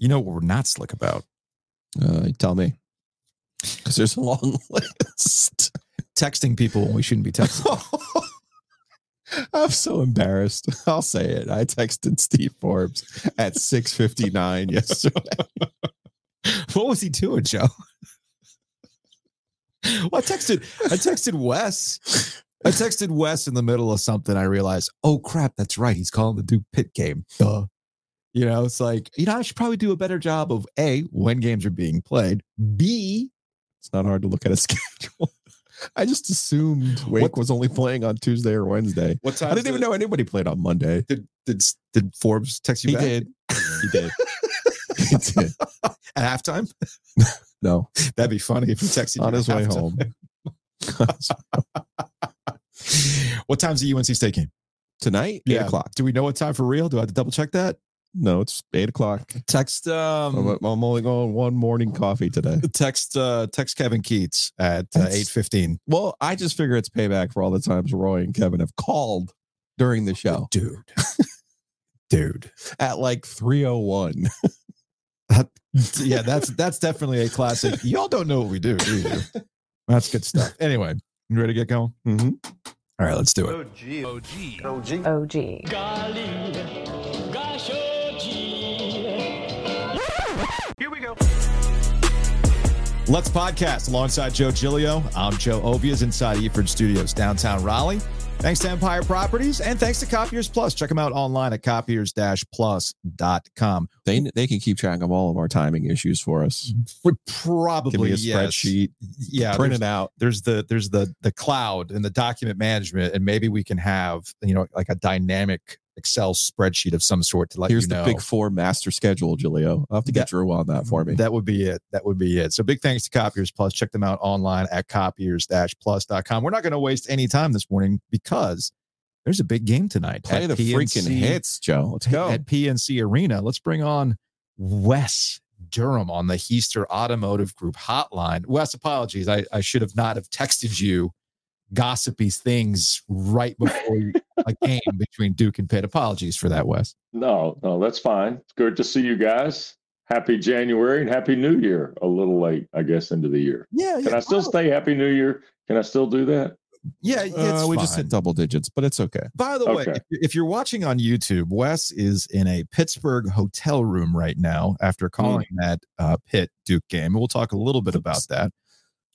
You know what we're not slick about? Uh, tell me, because there's a long list. Texting people when we shouldn't be texting. I'm so embarrassed. I'll say it. I texted Steve Forbes at 6:59 yesterday. what was he doing, Joe? well, I texted. I texted Wes. I texted Wes in the middle of something. I realized, oh crap, that's right. He's calling the Duke Pitt game. Duh. You know, it's like you know, I should probably do a better job of a when games are being played. B, it's not hard to look at a schedule. I just assumed Wake what, was only playing on Tuesday or Wednesday. What time? I didn't even know anybody played on Monday. Did did did Forbes text you he back? Did. He did. he did. At halftime? No. That'd be funny if he texted on his way home. what time's the UNC State game? Tonight? Yeah. Eight o'clock. Do we know what time for real? Do I have to double check that? No, it's eight o'clock. Text. Um, I'm, I'm only going one morning coffee today. Text. Uh, text Kevin Keatts at uh, eight fifteen. Well, I just figure it's payback for all the times Roy and Kevin have called during the show, dude. dude, at like three oh one. Yeah, that's that's definitely a classic. Y'all don't know what we do, do you? That's good stuff. Anyway, you ready to get going? Mm-hmm. All right, let's do it. OG. OG. OG. OG. Here we go. Let's podcast alongside Joe Giglio. I'm Joe Ovies inside Eford Studios, downtown Raleigh. Thanks to Empire Properties and thanks to Copiers Plus. Check them out online at copiers-plus.com. They they can keep track of all of our timing issues for us. Would probably Give me a yes. spreadsheet. Yeah, print it out. There's the there's the the cloud and the document management, and maybe we can have you know like a dynamic Excel spreadsheet of some sort to let Here's you know. the big four master schedule, Julio. I'll have to get that, Drew on that for me. That would be it. That would be it. So big thanks to Copiers Plus. Check them out online at copiers-plus.com. We're not going to waste any time this morning because there's a big game tonight. Play the PNC, freaking hits, Joe. Let's go. At PNC Arena. Let's bring on Wes Durham on the Hiester Automotive Group hotline. Wes, apologies. I, I should have not have texted you gossipy things right before a game between Duke and Pitt. Apologies for that, Wes. No, no, that's fine. It's good to see you guys. Happy January and Happy New Year. A little late, I guess, into the year. Yeah. Can yeah. I still say Happy New Year? Can I still do that? Yeah, uh, we fine. just hit double digits, but it's okay. By the okay. way, if, if, you're watching on YouTube, Wes is in a Pittsburgh hotel room right now after calling mm. that uh, Pitt Duke game. We'll talk a little bit about that.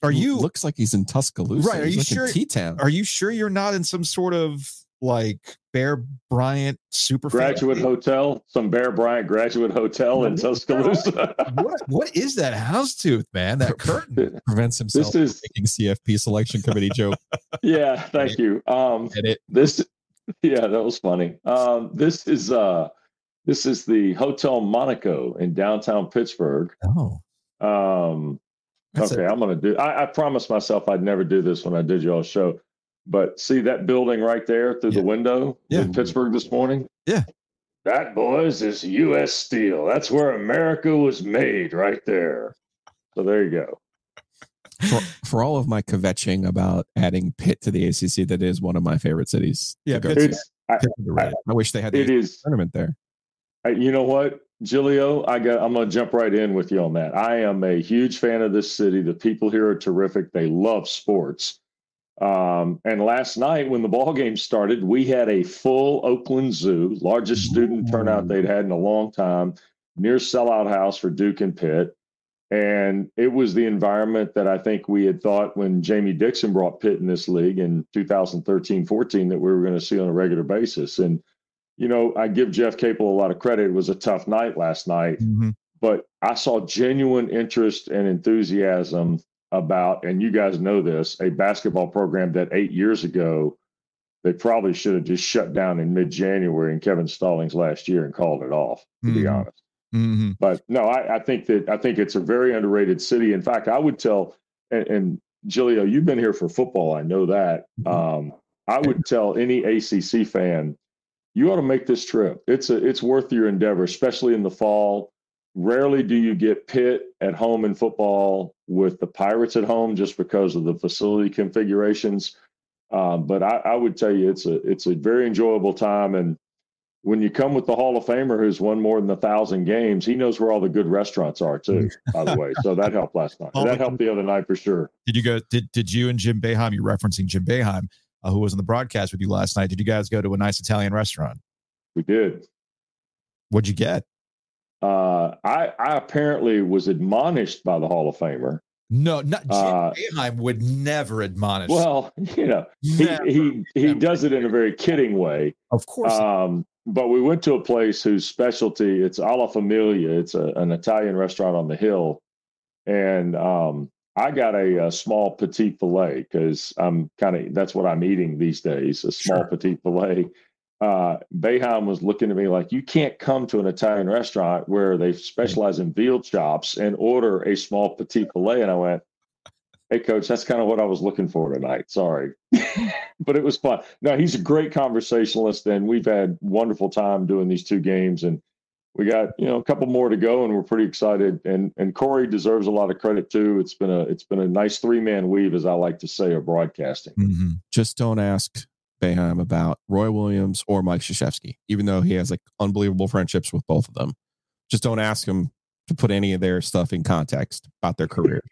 Are you looks like he's in Tuscaloosa? Right? Are you sure? T-town. Are you sure you're not in some sort of like Bear Bryant super graduate family? hotel? Some Bear Bryant graduate hotel in Tuscaloosa. what what is that houndstooth, man? That curtain prevents himself this is, making CFP selection committee joke. Yeah, thank you. Um, Edit. this, yeah, that was funny. Um, this is uh, this is the Hotel Monaco in downtown Pittsburgh. Oh. Um, that's okay, i am going to do. I, I promised myself I'd never do this when I did y'all show, but see that building right there through yeah. the window yeah. in Pittsburgh this morning. Yeah, that boys is U.S. Steel. That's where America was made, right there. So there you go. For, for all of my kvetching about adding Pitt to the ACC, that is one of my favorite cities. Yeah, it's, I, I, I, wish they had the it is, tournament there. you know what? Giglio, I got I'm gonna jump right in with you on that. I am a huge fan of this city. The people here are terrific. They love sports. Um, and last night when the ball game started, we had a full Oakland Zoo, largest student turnout they'd had in a long time, near sellout house for Duke and Pitt. And it was the environment that I think we had thought when Jamie Dixon brought Pitt in this league in 2013 14 that we were going to see on a regular basis. And you know, I give Jeff Capel a lot of credit. It was a tough night last night, mm-hmm. but I saw genuine interest and enthusiasm about, and you guys know this, a basketball program that eight years ago they probably should have just shut down in mid-January in Kevin Stallings last year and called it off. To mm-hmm. be honest, mm-hmm. but no, I, I, think that I think it's a very underrated city. In fact, I would tell, and, and Giglio, you've been here for football. I know that. Mm-hmm. Um, I would tell any ACC fan you ought to make this trip. It's a it's worth your endeavor, especially in the fall. Rarely do you get Pitt at home in football with the Pirates at home just because of the facility configurations. Um, but I, I, would tell you it's a it's a very enjoyable time, and when you come with the Hall of Famer who's won more than a thousand games, he knows where all the good restaurants are too. by the way, so that helped last night. that helped the other night for sure. Did you go? Did Did you and Jim Boeheim? You're referencing Jim Boeheim, uh, who was on the broadcast with you last night. Did you guys go to a nice Italian restaurant? We did. What'd you get? Uh, I I apparently was admonished by the Hall of Famer. No, not Jim uh, Boeheim would never admonish. Well, you know, never, he he he does it in a very kidding way. Of course. Um, but we went to a place whose specialty it's Alla Famiglia. It's a, an Italian restaurant on the hill, and um, I got a, a, small petite fillet because I'm kind of that's what I'm eating these days. A small sure. petite fillet. Uh, Boeheim was looking at me like, you can't come to an Italian restaurant where they specialize in veal chops and order a small petite fillet. And I went, Hey, coach, that's kind of what I was looking for tonight. Sorry. but it was fun. No, he's a great conversationalist, and we've had wonderful time doing these two games. And we got you know a couple more to go, and we're pretty excited. And and Corey deserves a lot of credit too. It's been a it's been a nice three man weave, as I like to say, of broadcasting. Mm-hmm. Just don't ask Boeheim about Roy Williams or Mike Krzyzewski, even though he has like unbelievable friendships with both of them. Just don't ask him to put any of their stuff in context about their career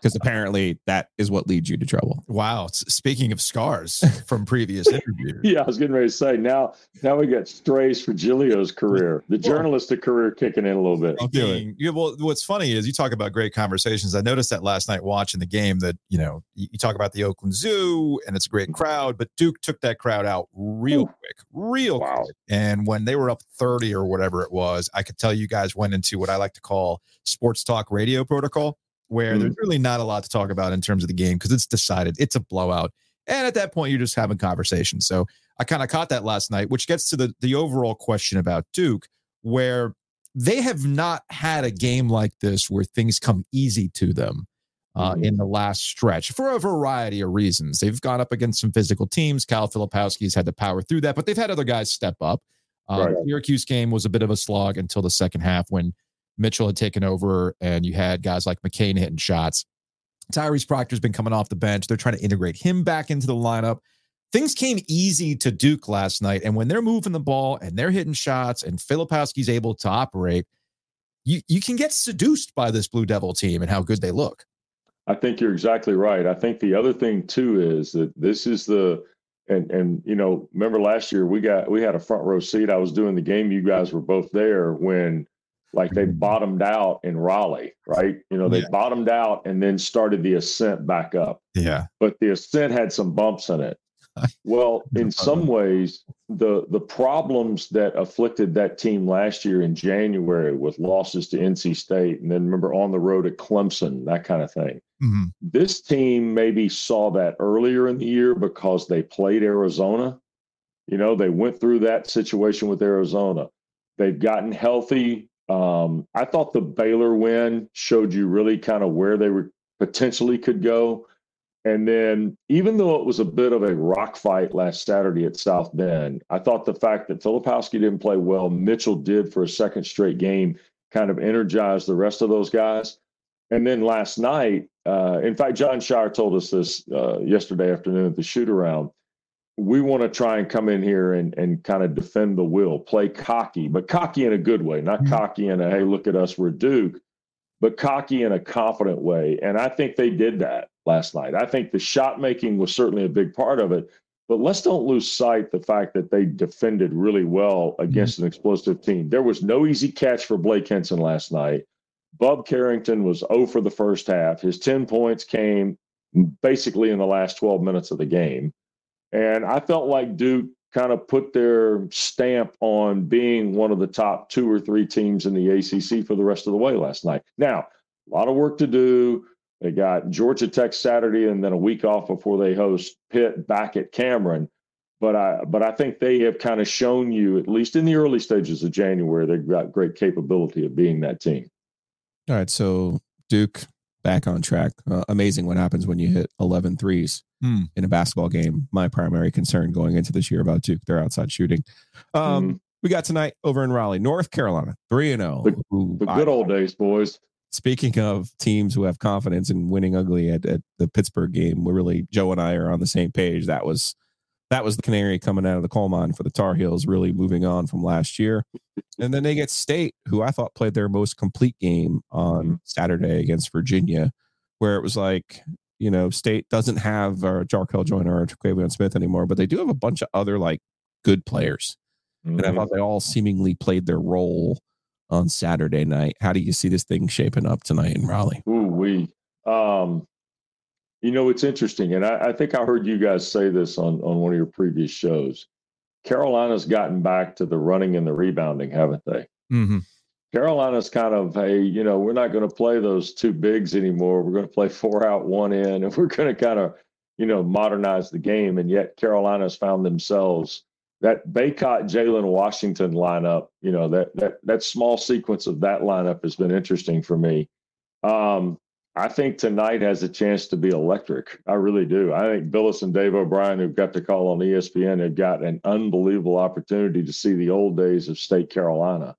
because apparently that is what leads you to trouble. Wow. Speaking of scars from previous interviews. yeah, I was getting ready to say now now we got strays for Giglio's career, the journalistic career kicking in a little bit. Okay. Yeah, well, what's funny is you talk about great conversations. I noticed that last night watching the game that, you know, you talk about the Oakland Zoo and it's a great mm-hmm. crowd, but Duke took that crowd out real quick, real wow. quick. And when they were up 30 or whatever it was, I could tell you guys went into what I like to call sports talk radio protocol where mm. there's really not a lot to talk about in terms of the game because it's decided it's a blowout. And at that point, you're just having conversations. So I kind of caught that last night, which gets to the the overall question about Duke, where they have not had a game like this where things come easy to them uh, mm-hmm. in the last stretch for a variety of reasons. They've gone up against some physical teams. Kyle Filipowski's had to power through that, but they've had other guys step up. Uh, right. Syracuse game was a bit of a slog until the second half when Mitchell had taken over, and you had guys like McCain hitting shots. Tyrese Proctor's been coming off the bench. They're trying to integrate him back into the lineup. Things came easy to Duke last night. And when they're moving the ball and they're hitting shots and Filipowski's able to operate, you, you can get seduced by this Blue Devil team and how good they look. I think you're exactly right. I think the other thing too is that this is the and and you know remember last year we got we had a front row seat. I was doing the game. You guys were both there when like they bottomed out in Raleigh, right? You know, they yeah. bottomed out and then started the ascent back up. Yeah. But the ascent had some bumps in it. Well, in some ways, the the problems that afflicted that team last year in January with losses to NC State and then remember on the road at Clemson, that kind of thing. Mm-hmm. This team maybe saw that earlier in the year because they played Arizona. You know, they went through that situation with Arizona. They've gotten healthy um, I thought the Baylor win showed you really kind of where they were potentially could go. And then, even though it was a bit of a rock fight last Saturday at South Bend, I thought the fact that Filipowski didn't play well, Mitchell did for a second straight game, kind of energized the rest of those guys. And then last night, uh, in fact, Jon Scheyer told us this uh, yesterday afternoon at the shoot around we want to try and come in here and, and kind of defend the will, play cocky, but cocky in a good way, not mm-hmm. cocky in a, hey, look at us, we're Duke, but cocky in a confident way. And I think they did that last night. I think the shot making was certainly a big part of it, but let's don't lose sight the fact that they defended really well against mm-hmm. an explosive team. There was no easy catch for Blake Hinson last night. Bub Carrington was 0 for the first half. His 10 points came basically in the last 12 minutes of the game. And I felt like Duke kind of put their stamp on being one of the top two or three teams in the ACC for the rest of the way last night. Now, a lot of work to do. They got Georgia Tech Saturday and then a week off before they host Pitt back at Cameron. But I but I think they have kind of shown you, at least in the early stages of January, they've got great capability of being that team. All right. So Duke back on track. Uh, amazing what happens when you hit 11 threes hmm. in a basketball game. My primary concern going into this year about Duke, their outside shooting. Um, hmm. We got tonight over in Raleigh, North Carolina, 3 and 0. The, good old days, boys. Speaking of teams who have confidence in winning ugly at, at the Pittsburgh game, we're really, Joe and I are on the same page. That was that was the canary coming out of the coal mine for the Tar Heels, really moving on from last year. And then they get State, who I thought played their most complete game on. Saturday against Virginia, where it was like, you know, State doesn't have uh, Jarkel Joiner or Terquavion Smith anymore, but they do have a bunch of other like good players. Mm-hmm. And I mm-hmm. thought they all seemingly played their role on Saturday night. How do you see this thing shaping up tonight in Raleigh? Ooh, we, um, you know, it's interesting, and I, I, think I heard you guys say this on on one of your previous shows. Carolina's gotten back to the running and the rebounding, haven't they? Mm-hmm. Carolina's kind of hey, you know, we're not going to play those two bigs anymore. We're going to play four out, one in, and we're going to kind of, you know, modernize the game. And yet, Carolina's found themselves that Bacot, Jalen Washington lineup. You know, that that that small sequence of that lineup has been interesting for me. Um, I think tonight has a chance to be electric. I really do. I think Bilas and Dave O'Brien, who've got the call on ESPN, have got an unbelievable opportunity to see the old days of State Carolina.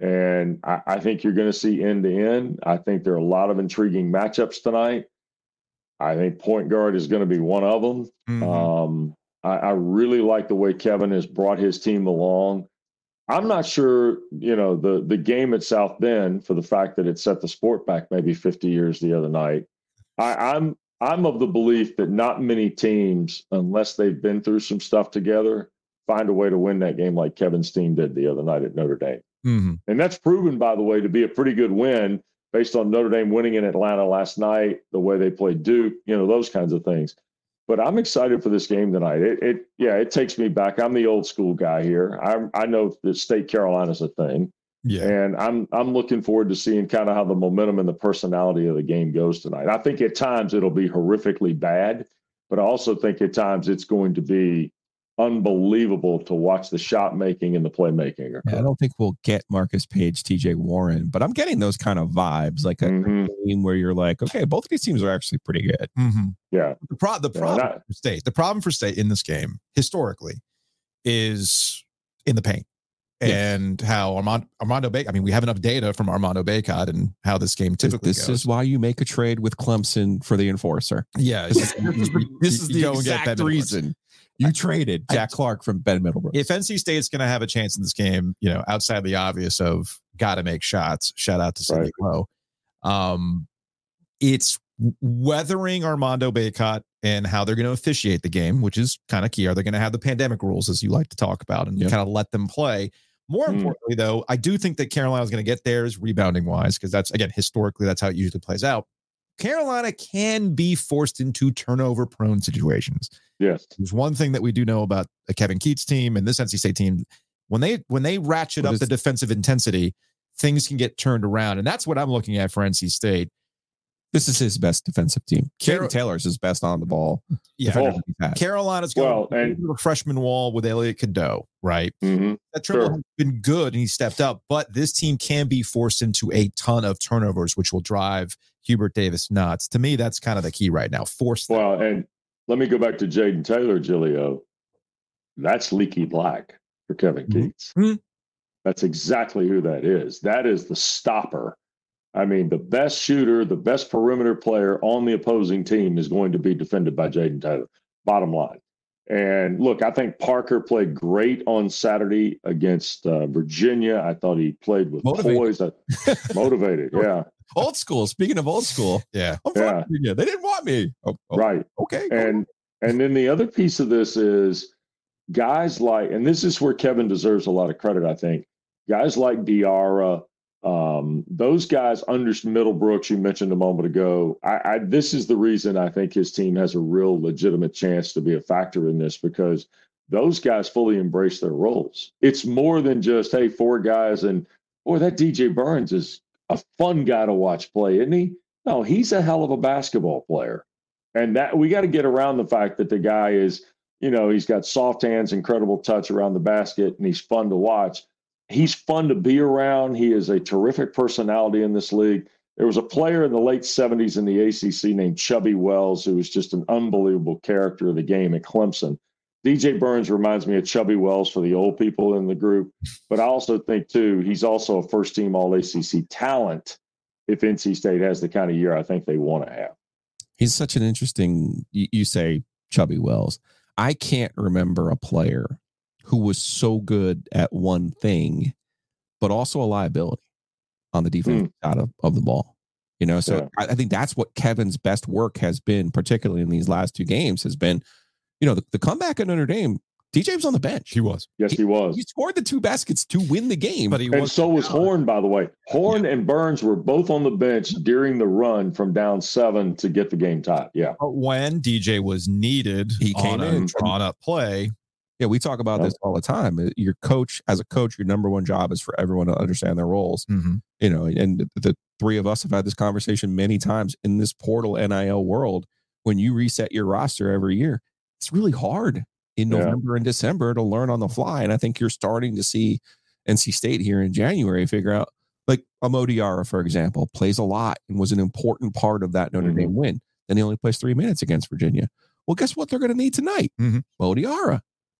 And I, I think you're going to see end to end. I think there are a lot of intriguing matchups tonight. I think point guard is going to be one of them. Mm-hmm. Um, I, I really like the way Kevin has brought his team along. I'm not sure, you know, the the game at South Bend for the fact that it set the sport back maybe 50 years the other night. I, I'm I'm of the belief that not many teams, unless they've been through some stuff together, find a way to win that game like Kevin's team did the other night at Notre Dame. Mm-hmm. And that's proven, by the way, to be a pretty good win based on Notre Dame winning in Atlanta last night, the way they played Duke, you know, those kinds of things but I'm excited for this game tonight. It, it, yeah, it takes me back. I'm the old school guy here. I I know that State Carolina's a thing. Yeah. And I'm I'm looking forward to seeing kind of how the momentum and the personality of the game goes tonight. I think at times it'll be horrifically bad, but I also think at times it's going to be unbelievable to watch the shot making and the playmaking. Yeah, I don't think we'll get Marcus Paige, TJ Warren, but I'm getting those kind of vibes, like a mm-hmm. game where you're like, okay, both of these teams are actually pretty good. Mm-hmm. Yeah. The, pro- the problem yeah, for state, the problem for state in this game historically is in the paint. Yeah. And how Armando, Armando Bacot, I mean, we have enough data from Armando Bacot and how this game typically This goes. is why you make a trade with Clemson for the enforcer. Yeah. this is the exact reason you traded Jack I, Clark from Ben Middlebrooks. If NC State's going to have a chance in this game, you know, outside the obvious of got to make shots, shout out to Cindy right. Lowe. Um, it's weathering Armando Bacot and how they're going to officiate the game, which is kind of key. Are they going to have the pandemic rules, as you like to talk about, and yep. kind of let them play? More mm. importantly, though, I do think that Carolina is going to get theirs rebounding wise, because that's again historically that's how it usually plays out. Carolina can be forced into turnover prone situations. Yes. There's one thing that we do know about a Kevin Keatts team and this NC State team. When they when they ratchet what up the defensive intensity, things can get turned around. And that's what I'm looking at for NC State. This is his best defensive team. Car- Taylor's his best on the ball. Yeah. Carolina's going well, and, the freshman wall with Elliot Cadeau, right? Mm-hmm, that Trimble sure. has been good and he stepped up, but this team can be forced into a ton of turnovers, which will drive Hubert Davis nuts. To me, that's kind of the key right now. Force them. Well, and let me go back to Jayden Taylor, Giglio. That's Leaky Black for Kevin mm-hmm. Keatts. Mm-hmm. That's exactly who that is. That is the stopper. I mean, the best shooter, the best perimeter player on the opposing team is going to be defended by Jayden Taylor. Bottom line. And look, I think Parker played great on Saturday against uh, Virginia. I thought he played with motivated. poise. Uh, motivated, yeah. Old school. Speaking of old school, yeah, I'm yeah. Virginia. They didn't want me. Oh, oh, right. Okay. And and then the other piece of this is guys like, and this is where Kevin deserves a lot of credit. I think guys like Diarra, um, those guys under Middlebrooks, you mentioned a moment ago. I, I, this is the reason I think his team has a real legitimate chance to be a factor in this because those guys fully embrace their roles. It's more than just hey, four guys and boy, that DJ Burns is a fun guy to watch play, isn't he? No, he's a hell of a basketball player, and that we got to get around the fact that the guy is, you know, he's got soft hands, incredible touch around the basket, and he's fun to watch he's fun to be around. He is a terrific personality in this league. There was a player in the late 70s in the ACC named Chubby Wells who was just an unbelievable character of the game at Clemson. DJ Burns reminds me of Chubby Wells for the old people in the group, but I also think too he's also a first team All ACC talent. If NC State has the kind of year I think they want to have, he's such an interesting. You, say Chubby Wells. I can't remember a player who was so good at one thing, but also a liability on the defense mm. side of, of the ball. You know, so yeah. I, I, think that's what Kevin's best work has been, particularly in these last two games, has been, you know, the, the comeback at Notre Dame DJ was on the bench. He was. Yes, he, he, was. He scored the two baskets to win the game. But he and so was Horne, by the way. Horne yeah. and Burns were both on the bench during the run from down seven to get the game tied. Yeah. But when DJ was needed, he came in on a play. Yeah, we talk about this all the time. Uh, your coach, as a coach, your number one job is for everyone to understand their roles. Mm-hmm. You know, and the three of us have had this conversation many times in this portal NIL world. When you reset your roster every year, it's really hard in November yeah. and December to learn on the fly. And I think you're starting to see NC State here in January figure out, like Amo Diarra, for example, plays a lot and was an important part of that Notre mm-hmm. Dame win. Then he only plays three minutes against Virginia. Well, guess what they're going to need tonight? mm hmm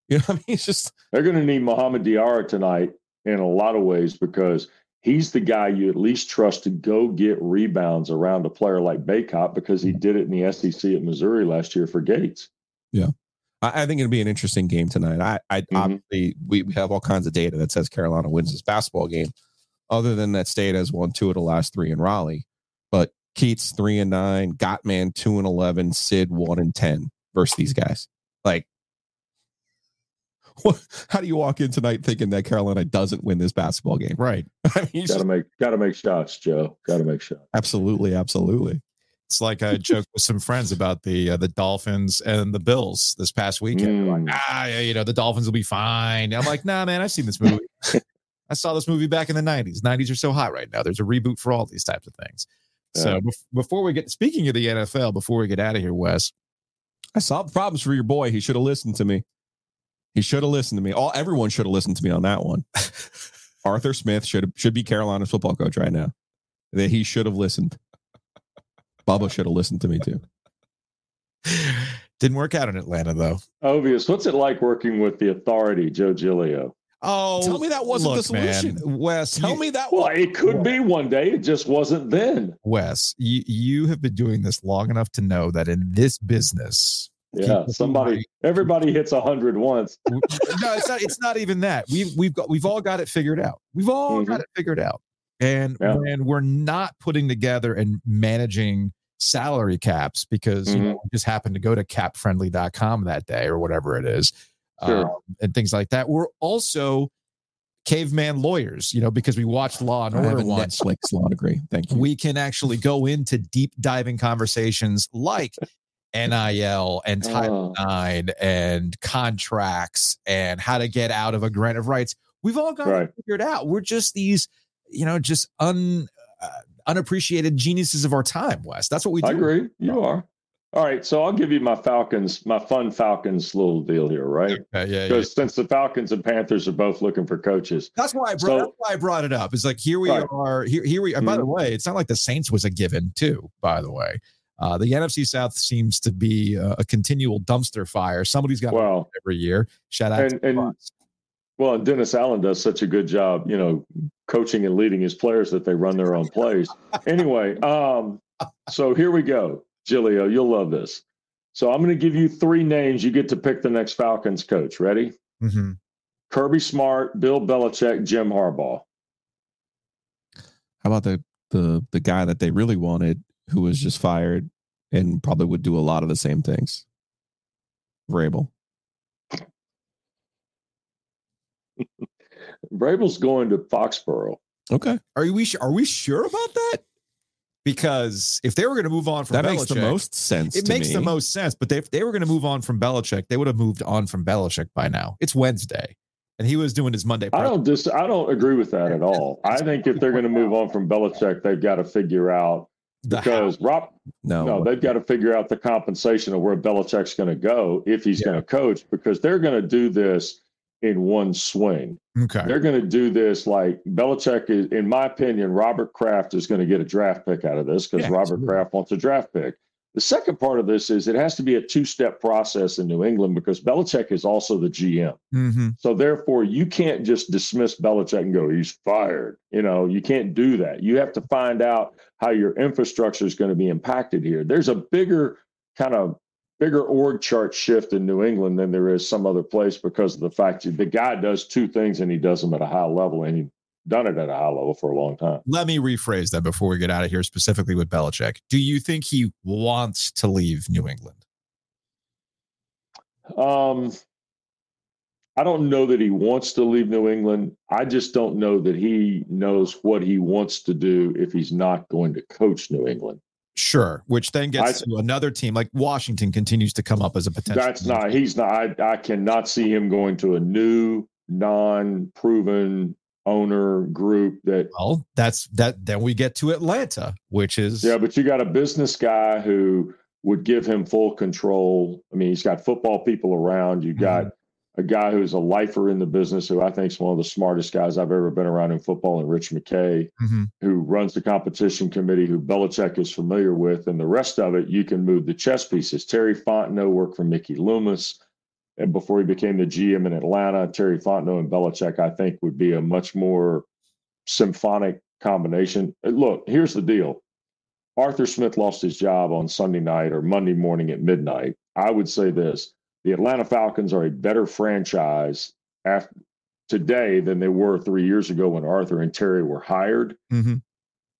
You know, I mean, it's just they're going to need Mohamed Diarra tonight in a lot of ways because he's the guy you at least trust to go get rebounds around a player like Bacot because he did it in the SEC at Missouri last year for Gates. Yeah. I, think it'll be an interesting game tonight. I, I mm-hmm. obviously we have all kinds of data that says Carolina wins this basketball game. Other than that, State has won two of the last three in Raleigh, but Keatts three and nine, Gottfried two and eleven, Sid one and ten versus these guys. Like, how do you walk in tonight thinking that Carolina doesn't win this basketball game? Right. I mean, gotta make gotta make shots, Joe. Gotta make shots. Absolutely, absolutely. It's like I joked with some friends about the uh, the Dolphins and the Bills this past weekend. Mm. Like, ah, yeah, you know, the Dolphins will be fine. I'm like, nah, man, I've seen this movie. I saw this movie back in the 90s. 90s are so hot right now. There's a reboot for all these types of things. Yeah. So before we get speaking of the NFL, before we get out of here, Wes, I solved problems for your boy. He should have listened to me. He should have listened to me. All everyone should have listened to me on that one. Arthur Smith should should be Carolina's football coach right now. That he should have listened. Bubba should have listened to me too. Didn't work out in Atlanta though. Obvious. What's it like working with the authority, Joe Giglio? Oh, tell me that wasn't look, the solution, man, Wes. Tell you, me that. Well, was, it could be one day. It just wasn't then. Wes, you you have been doing this long enough to know that in this business, yeah, somebody, everybody hits a hundred once. no, it's not. It's not even that. We've we've got we've all got it figured out. We've all mm-hmm. got it figured out. And yeah. when we're not putting together and managing salary caps because mm-hmm. you know, just happened to go to capfriendly.com that day or whatever it is, sure. um, and things like that, we're also caveman lawyers, you know, because we watched Law and Order once. Netflix law degree. Thank you. We can actually go into deep diving conversations like NIL and Title oh. IX and contracts and how to get out of a grant of rights. We've all got right. it figured out. We're just these you know, just un uh, unappreciated geniuses of our time, Wes. That's what we do. I agree. You are. All right, so I'll give you my Falcons, my fun Falcons little deal here, right? Okay, yeah, Because yeah. since the Falcons and Panthers are both looking for coaches, that's why I brought. So, that's why I brought it up. It's like here we right. are. Here, here we. By mm-hmm. the way, it's not like the Saints was a given, too. By the way, uh, the NFC South seems to be a, a continual dumpster fire. Somebody's got well, every year. Shout out and, and well, Dennis Allen does such a good job, you know, coaching and leading his players that they run their own plays. Anyway, um, so here we go, Giglio. You'll love this. So I'm going to give you three names. You get to pick the next Falcons coach. Ready? Mm-hmm. Kirby Smart, Bill Belichick, Jim Harbaugh. How about the the the guy that they really wanted, who was just fired and probably would do a lot of the same things? Vrabel. Vrabel's going to Foxborough. Okay. Are we are we sure about that? Because if they were going to move on from that Belichick, makes the most sense. It makes me. the most sense. But they, if they were going to move on from Belichick, they would have moved on from Belichick by now. It's Wednesday, and he was doing his Monday. I don't dis- I don't agree with that at all. I think if they're going to move on from Belichick, they've got to figure out because Rob, no, no, they've got to figure out the compensation of where Belichick's going to go if he's yeah. going to coach because they're going to do this in one swing. Okay. They're going to do this like Belichick is, in my opinion, Robert Kraft is going to get a draft pick out of this because yeah, Robert absolutely. Kraft wants a draft pick. The second part of this is it has to be a two step process in New England because Belichick is also the GM. Mm-hmm. So therefore, you can't just dismiss Belichick and go, he's fired. You know, you can't do that. You have to find out how your infrastructure is going to be impacted here. There's a bigger kind of bigger org chart shift in New England than there is some other place because of the fact that the guy does two things and he does them at a high level and he done it at a high level for a long time. Let me rephrase that before we get out of here, specifically with Belichick. Do you think he wants to leave New England? Um, I don't know that he wants to leave New England. I just don't know that he knows what he wants to do if he's not going to coach New England. Sure, which then gets I, to another team like Washington continues to come up as a potential. That's team. not. He's not. I, I cannot see him going to a new, non-proven owner group that. Well, that's that. Then we get to Atlanta, which is yeah. But you got a business guy who would give him full control. I mean, he's got football people around. You got. Mm-hmm a guy who's a lifer in the business, who I think is one of the smartest guys I've ever been around in football, and Rich McKay, mm-hmm. who runs the competition committee, who Belichick is familiar with, and the rest of it, you can move the chess pieces. Terry Fontenot worked for Mickey Loomis, and before he became the GM in Atlanta, Terry Fontenot and Belichick, I think, would be a much more symphonic combination. Look, here's the deal. Arthur Smith lost his job on Sunday night or Monday morning at midnight. I would say this the Atlanta Falcons are a better franchise after, today than they were three years ago when Arthur and Terry were hired. Mm-hmm.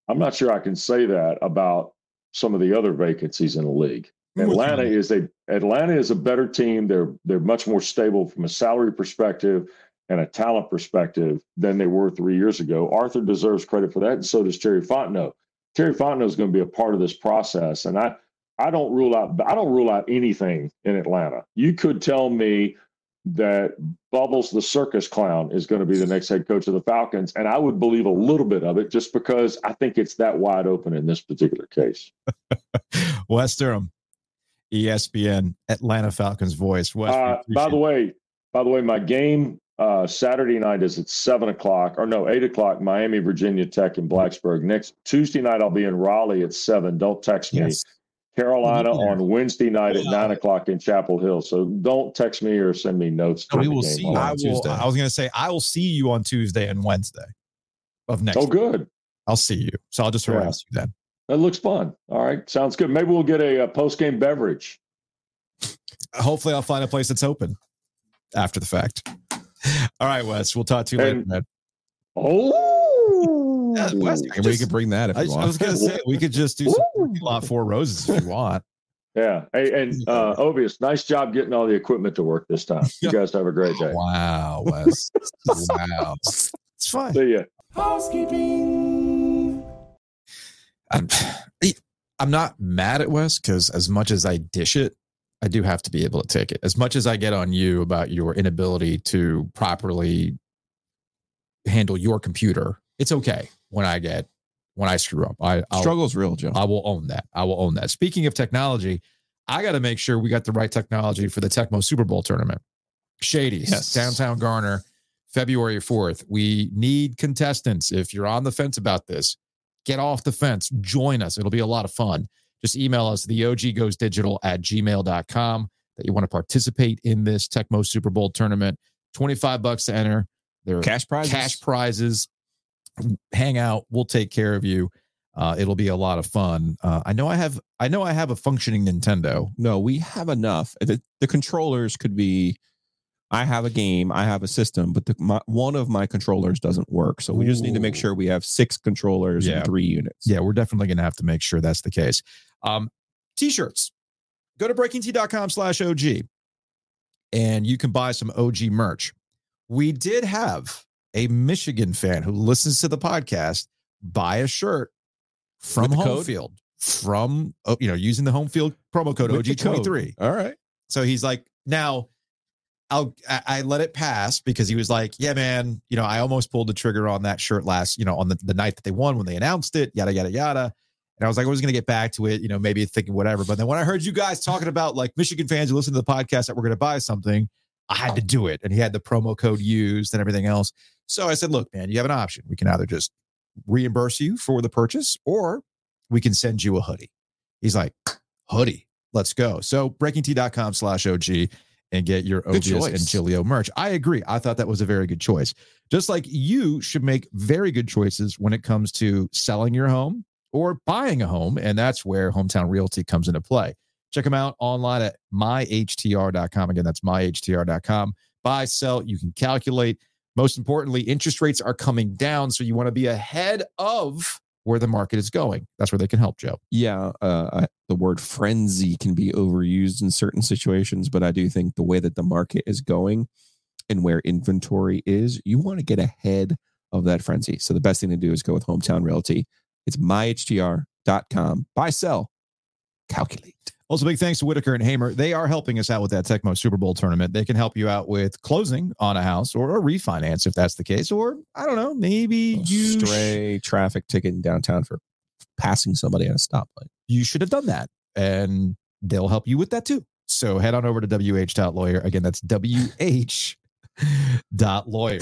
I'm not sure I can say that about some of the other vacancies in the league. Atlanta is a Atlanta is a better team. They're they're much more stable from a salary perspective and a talent perspective than they were three years ago. Arthur deserves credit for that, and so does Terry Fontenot. Terry Fontenot is going to be a part of this process, and I I don't rule out I don't rule out anything in Atlanta. You could tell me that Bubbles the circus clown is going to be the next head coach of the Falcons, and I would believe a little bit of it just because I think it's that wide open in this particular case. Wes Durham, ESPN Atlanta Falcons voice. Wes, uh, by the way, by the way, my game uh, Saturday night is at seven o'clock, or no, eight o'clock. Miami, Virginia Tech in Blacksburg. Next Tuesday night, I'll be in Raleigh at seven. Don't text me. Yes. Carolina on Wednesday night at nine o'clock in Chapel Hill. So don't text me or send me notes. we will see you on I will, Tuesday. I was going to say I will see you on Tuesday and Wednesday of next. Oh, week. good. I'll see you. So I'll just harass yeah. you then. That looks fun. All right, sounds good. Maybe we'll get a, uh, a post game beverage. Hopefully, I'll find a place that's open after the fact. All right, Wes. We'll talk to you and, later, man. Oh. Yeah, West, just, we could bring that if I, you want. I was gonna say we could just do some lot four roses if you want. Yeah. Hey, and uh Ovies, nice job getting all the equipment to work this time. You guys have a great day. Wow, Wes. wow. It's fine. See ya. Housekeeping. I'm, I'm not mad at Wes because as much as I dish it, I do have to be able to take it. As much as I get on you about your inability to properly handle your computer it's okay when I get when I screw up. I I'll, struggle's real, Joe. I will own that. I will own that. Speaking of technology, I got to make sure we got the right technology for the Tecmo Super Bowl tournament. Shady's yes. downtown Garner, February 4th. We need contestants. If you're on the fence about this, get off the fence. Join us. It'll be a lot of fun. Just email us, the OG goes digital at gmail.com that you want to participate in this Tecmo Super Bowl tournament. 25 bucks to enter. There are cash prizes. Cash prizes hang out. We'll take care of you. Uh, it'll be a lot of fun. Uh, I know I have. I know I have a functioning Nintendo. No, we have enough. The, the controllers could be. I have a game. I have a system, but the, my, one of my controllers doesn't work. So we just need to make sure we have six controllers yeah. and three units. Yeah, we're definitely going to have to make sure that's the case. Um, t-shirts. Go to breakingt.com slash OG and you can buy some OG merch. We did have a Michigan fan who listens to the podcast buy a shirt from home code? field from oh, you know using the home field promo code OG23. All right. So he's like, now I'll I, let it pass because he was like, yeah, man, you know, I almost pulled the trigger on that shirt last, you know, on the, the night that they won when they announced it, yada yada yada. And I was like, I was gonna get back to it, you know, maybe thinking whatever. But then when I heard you guys talking about like Michigan fans who listen to the podcast that we're gonna buy something, I had to do it. And he had the promo code used and everything else. So I said, look, man, you have an option. We can either just reimburse you for the purchase or we can send you a hoodie. He's like, hoodie, let's go. So breakingt.com slash OG and get your OGs and Giglio merch. I agree. I thought that was a very good choice. Just like you should make very good choices when it comes to selling your home or buying a home. And that's where Hometown Realty comes into play. Check them out online at myhtr.com. Again, that's myhtr.com. Buy, sell, you can calculate. Most importantly, interest rates are coming down. So you want to be ahead of where the market is going. That's where they can help, Joe. Yeah, uh, the word frenzy can be overused in certain situations, but I do think the way that the market is going and where inventory is, you want to get ahead of that frenzy. So the best thing to do is go with Hometown Realty. It's myhtr.com. Buy, sell, calculate. Also, big thanks to Whitaker and Hamer. They are helping us out with that Tecmo Super Bowl tournament. They can help you out with closing on a house or a refinance if that's the case. Or I don't know, maybe you stray traffic ticket in downtown for passing somebody at a stoplight. You should have done that, and they'll help you with that too. So head on over to wh.lawyer. Again, that's wh.lawyer.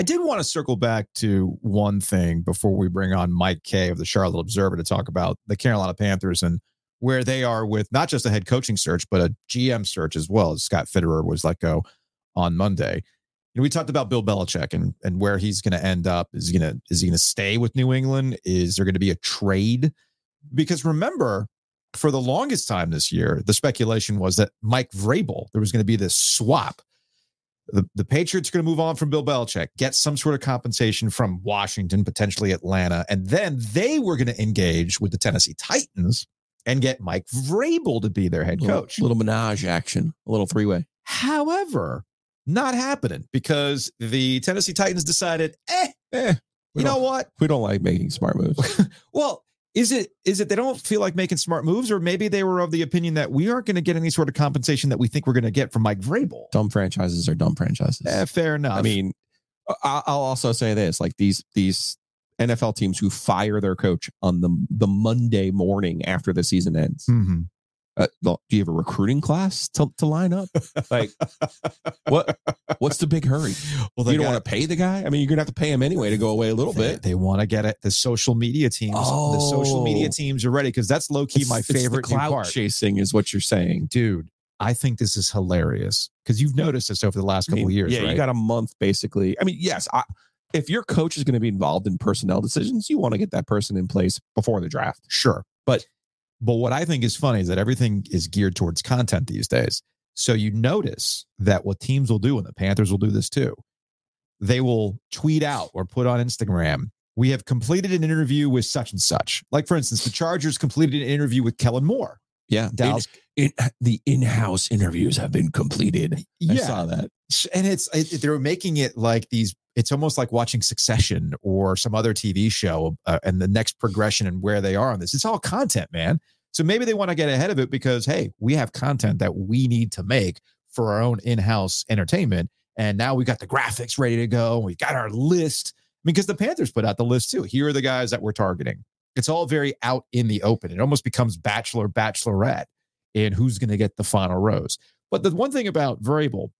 I did want to circle back to one thing before we bring on Mike Kaye of the Charlotte Observer to talk about the Carolina Panthers and where they are with not just a head coaching search, but a GM search as well. As Scott Fitterer was let go on Monday. You know, we talked about Bill Belichick and and where he's going to end up. Is he going to is he going to stay with New England? Is there going to be a trade? Because remember, for the longest time this year, the speculation was that Mike Vrabel there was going to be this swap the, the Patriots are going to move on from Bill Belichick, get some sort of compensation from Washington, potentially Atlanta, and then they were going to engage with the Tennessee Titans and get Mike Vrabel to be their head coach. Little, little menage action, a little three way. However, not happening because the Tennessee Titans decided, eh, eh you know what? We don't like making smart moves. well, is it is it they don't feel like making smart moves, or maybe they were of the opinion that we aren't going to get any sort of compensation that we think we're going to get from Mike Vrabel? Dumb franchises are dumb franchises. Eh, fair enough. I mean, I'll also say this: like these these NFL teams who fire their coach on the the Monday morning after the season ends. Mm-hmm. Uh, do you have a recruiting class to, to line up? Like, what? What's the big hurry? Well, you don't want to pay the guy. I mean, you're gonna have to pay him anyway to go away a little they, bit. They want to get it. The social media teams. Oh, the social media oh. teams are ready because that's low key my favorite. cloud chasing is what you're saying, dude. I think this is hilarious because you've noticed this over the last couple I mean, of years. Yeah, right? you got a month basically. I mean, yes, I, if your coach is going to be involved in personnel decisions, you want to get that person in place before the draft. Sure, but but what I think is funny is that everything is geared towards content these days. So you notice that what teams will do, and the Panthers will do this too, they will tweet out or put on Instagram, we have completed an interview with such and such. Like, for instance, the Chargers completed an interview with Kellen Moore. Yeah. Dallas. In, in, the in house interviews have been completed. Yeah. I saw that. And it's, it, they're making it like these, it's almost like watching Succession or some other TV show uh, and the next progression and where they are on this. It's all content, man. So maybe they want to get ahead of it because, hey, we have content that we need to make for our own in house entertainment. And now we've got the graphics ready to go. We've got our list. I mean, because the Panthers put out the list too. Here are the guys that we're targeting. It's all very out in the open. It almost becomes bachelor, bachelorette in who's going to get the final rose. But the one thing about Vrabel,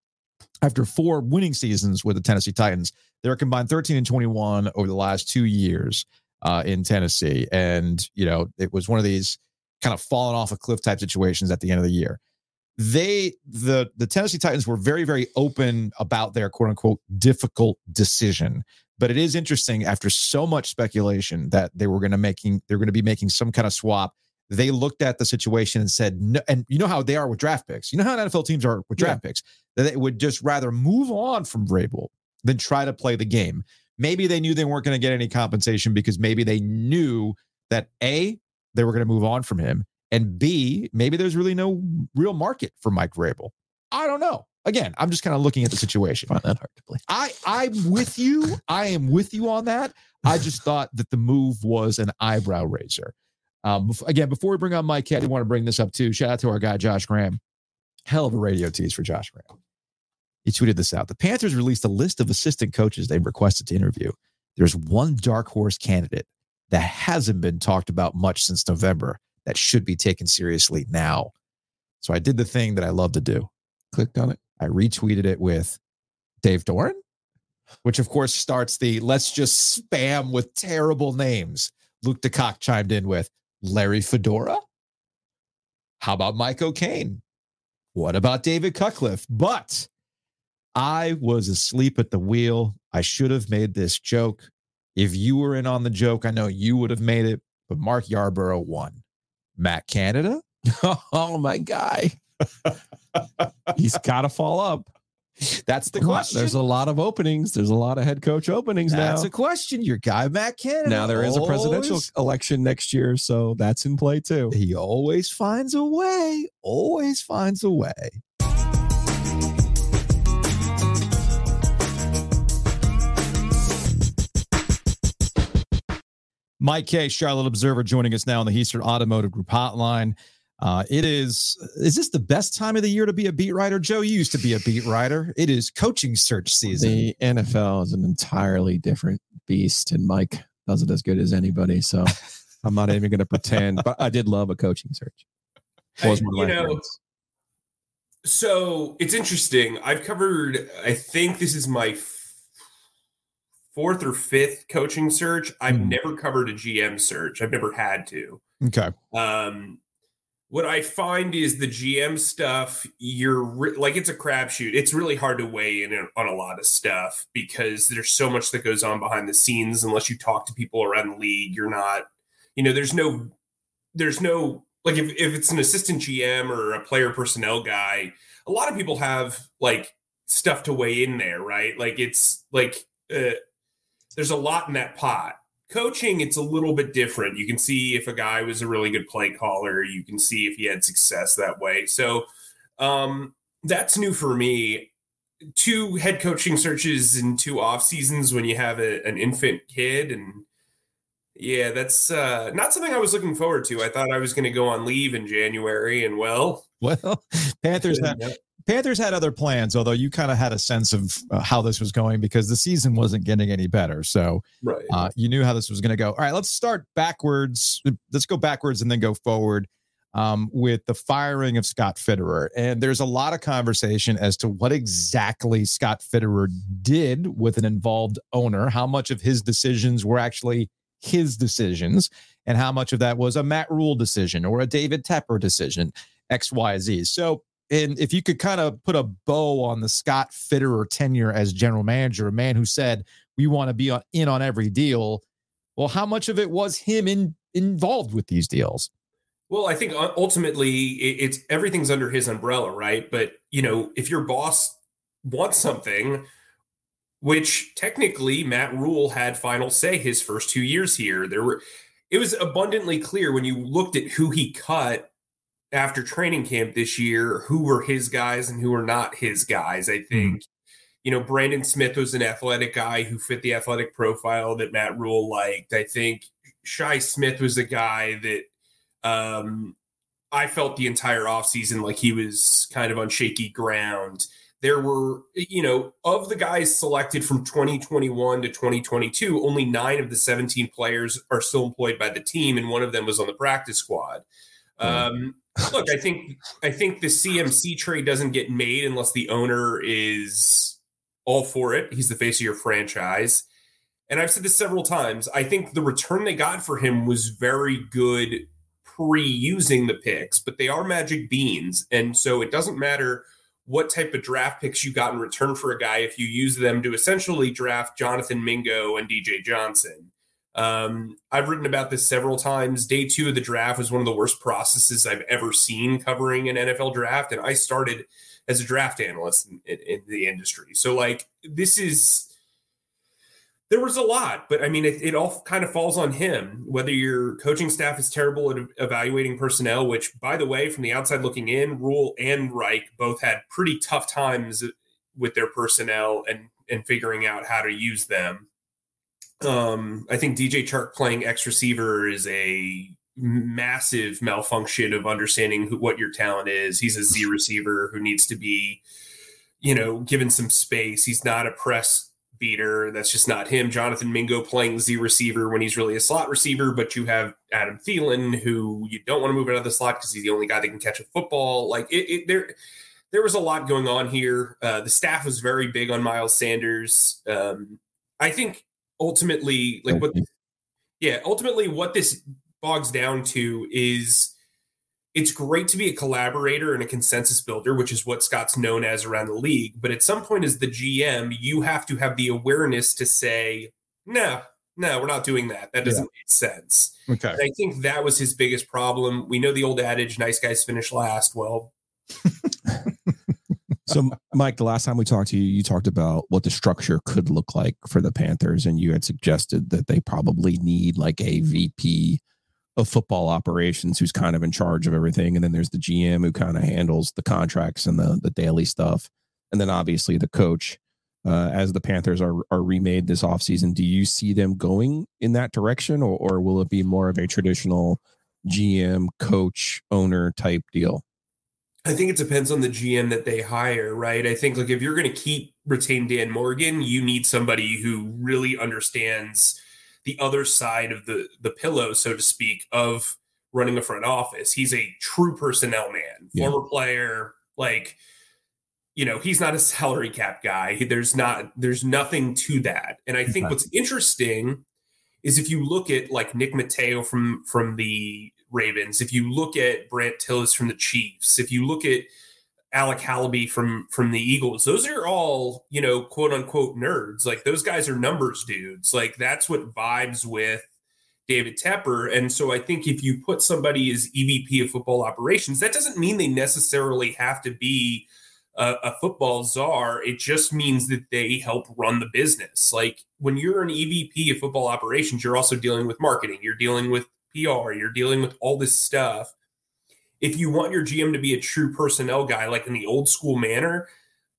after four winning seasons with the Tennessee Titans, they're combined 13 and 21 over the last two years uh, in Tennessee. And, you know, it was one of these kind of falling off a cliff type situations at the end of the year. They the the Tennessee Titans were very very open about their quote unquote difficult decision. But it is interesting after so much speculation that they were going to making they're going to be making some kind of swap. They looked at the situation and said, no, and you know how they are with draft picks. You know how NFL teams are with draft yeah. picks. That they would just rather move on from Vrabel than try to play the game. Maybe they knew they weren't going to get any compensation because maybe they knew that a they were going to move on from him, and B, maybe there's really no real market for Mike Vrabel. I don't know. Again, I'm just kind of looking at the situation. I find that hard to believe. I I'm with you. I am with you on that. I just thought that the move was an eyebrow raiser. Um, again, before we bring on Mike, I want to bring this up too. Shout out to our guy Josh Graham. Hell of a radio tease for Josh Graham. He tweeted this out. The Panthers released a list of assistant coaches they've requested to interview. There's one dark horse candidate that hasn't been talked about much since November that should be taken seriously now. So I did the thing that I love to do. Clicked on it. I retweeted it with Dave Doeren, which of course starts the let's just spam with terrible names. Luke DeCock chimed in with Larry Fedora. How about Mike O'Cain? What about David Cutcliffe? But I was asleep at the wheel. I should have made this joke. If you were in on the joke, I know you would have made it, but Mark Yarborough won. Matt Canada? oh, my guy. He's got to fall up. That's the question. There's a lot of openings. There's a lot of head coach openings That's now. That's a question. Your guy, Matt Canada. now there is a presidential always- election next year, so that's in play too. He always finds a way. Always finds a way. Mike Kaye, Charlotte Observer, joining us now on the Eastern Automotive Group Hotline. Uh, it is, is this the best time of the year to be a beat writer? Joe, you used to be a beat writer. It is coaching search season. The NFL is an entirely different beast, and Mike does it as good as anybody. So I'm not even going to pretend, but I did love a coaching search. Was I- one of you know, favorites. So it's interesting. I've covered, I think this is my f- fourth or fifth coaching search. I've Hmm. never covered a GM search. I've never had to. okay. Um, what I find is the GM stuff, you're re- like, it's a crapshoot. It's really hard to weigh in on a lot of stuff because there's so much that goes on behind the scenes. Unless you talk to people around the league, you're not, you know, there's no, there's no, like, if, if it's an assistant GM or a player personnel guy, a lot of people have like stuff to weigh in there, right? Like, it's like, uh, there's a lot in that pot coaching it's a little bit different. You can see if a guy was a really good play caller you can see if he had success that way. So um that's new for me. Two head coaching searches in two off seasons when you have a, an infant kid and yeah that's uh not something i was looking forward to. I thought i was going to go on leave in january and well Well, Panthers had, Panthers had other plans, although you kind of had a sense of uh, how this was going because the season wasn't getting any better. So right uh, you knew how this was going to go. All right, let's start backwards. Let's go backwards and then go forward um, with the firing of Scott Fitterer. And there's a lot of conversation as to what exactly Scott Fitterer did with an involved owner, how much of his decisions were actually his decisions, and how much of that was a Matt Rhule decision or a David Tepper decision, X, Y, Z. So, and if you could kind of put a bow on the Scott Fitterer tenure as general manager, a man who said, we want to be on, in on every deal. Well, how much of it was him in, involved with these deals? Well, I think uh, ultimately it- it's everything's under his umbrella, right? But you know, if your boss wants something, which technically Matt Rhule had final say his first two years here, there were it was abundantly clear when you looked at who he cut after training camp this year, who were his guys and who were not his guys. I think. You know, Brandon Smith was an athletic guy who fit the athletic profile that Matt Rhule liked. I think Shi Smith was a guy that um, I felt the entire offseason like he was kind of on shaky ground. There were, you know, of the guys selected from 2021 to 2022, only nine of the 17 players are still employed by the team, and one of them was on the practice squad. Um, look, I think I think the CMC trade doesn't get made unless the owner is all for it. He's the face of your franchise. And I've said this several times. I think the return they got for him was very good pre using the picks, but they are magic beans. And so it doesn't matter what type of draft picks you got in return for a guy if you use them to essentially draft Jonathan Mingo and DJ Johnson. Um, I've written about this several times. Day two of the draft was one of the worst processes I've ever seen covering an NFL draft. And I started as a draft analyst in, in, in the industry. So, like, this is there was a lot, but I mean, it, it, all kind of falls on him. Whether your coaching staff is terrible at evaluating personnel, which, by the way, from the outside looking in, Rhule and Reich both had pretty tough times with their personnel and and figuring out how to use them. Um, I think DJ Chark playing X receiver is a massive malfunction of understanding who, what your talent is. He's a Z receiver who needs to be, you know, given some space. He's not a press beater. That's just not him. Jonathan Mingo playing Z receiver when he's really a slot receiver, but you have Adam Thielen who you don't want to move out of the slot because he's the only guy that can catch a football. Like it, it there, there was a lot going on here. Uh, the staff was very big on Miles Sanders. Um, I think ultimately, like what, yeah, ultimately what this bogs down to is it's great to be a collaborator and a consensus builder, which is what Scott's known as around the league. But at some point, as the GM, you have to have the awareness to say, no, no, we're not doing that. That doesn't yeah. make sense. Okay. And I think that was his biggest problem. We know the old adage, nice guys finish last. Well, so Mike, the last time we talked to you, you talked about what the structure could look like for the Panthers, and you had suggested that they probably need like a VP of football operations who's kind of in charge of everything. And then there's the GM who kind of handles the contracts and the, the daily stuff. And then obviously the coach. Uh, as the Panthers are, are remade this offseason, do you see them going in that direction or, or will it be more of a traditional GM, coach, owner type deal? I think it depends on the GM that they hire, right? I think like if you're going to keep retain Dan Morgan, you need somebody who really understands the other side of the the pillow, so to speak, of running a front office. He's a true personnel man, yeah. former player, like you know, he's not a salary cap guy. There's not there's nothing to that. And I think what's interesting is if you look at like Nick Matteo from from the Ravens, if you look at Brandt Tilis from the Chiefs, if you look at Alec Halaby from from the Eagles. Those are all, you know, quote unquote nerds. Like those guys are numbers dudes. Like that's what vibes with David Tepper. And so I think if you put somebody as EVP of football operations, that doesn't mean they necessarily have to be a, a football czar. It just means that they help run the business. Like when you're an EVP of football operations, you're also dealing with marketing, you're dealing with PR, you're dealing with all this stuff if you want your GM to be a true personnel guy, like in the old school manner,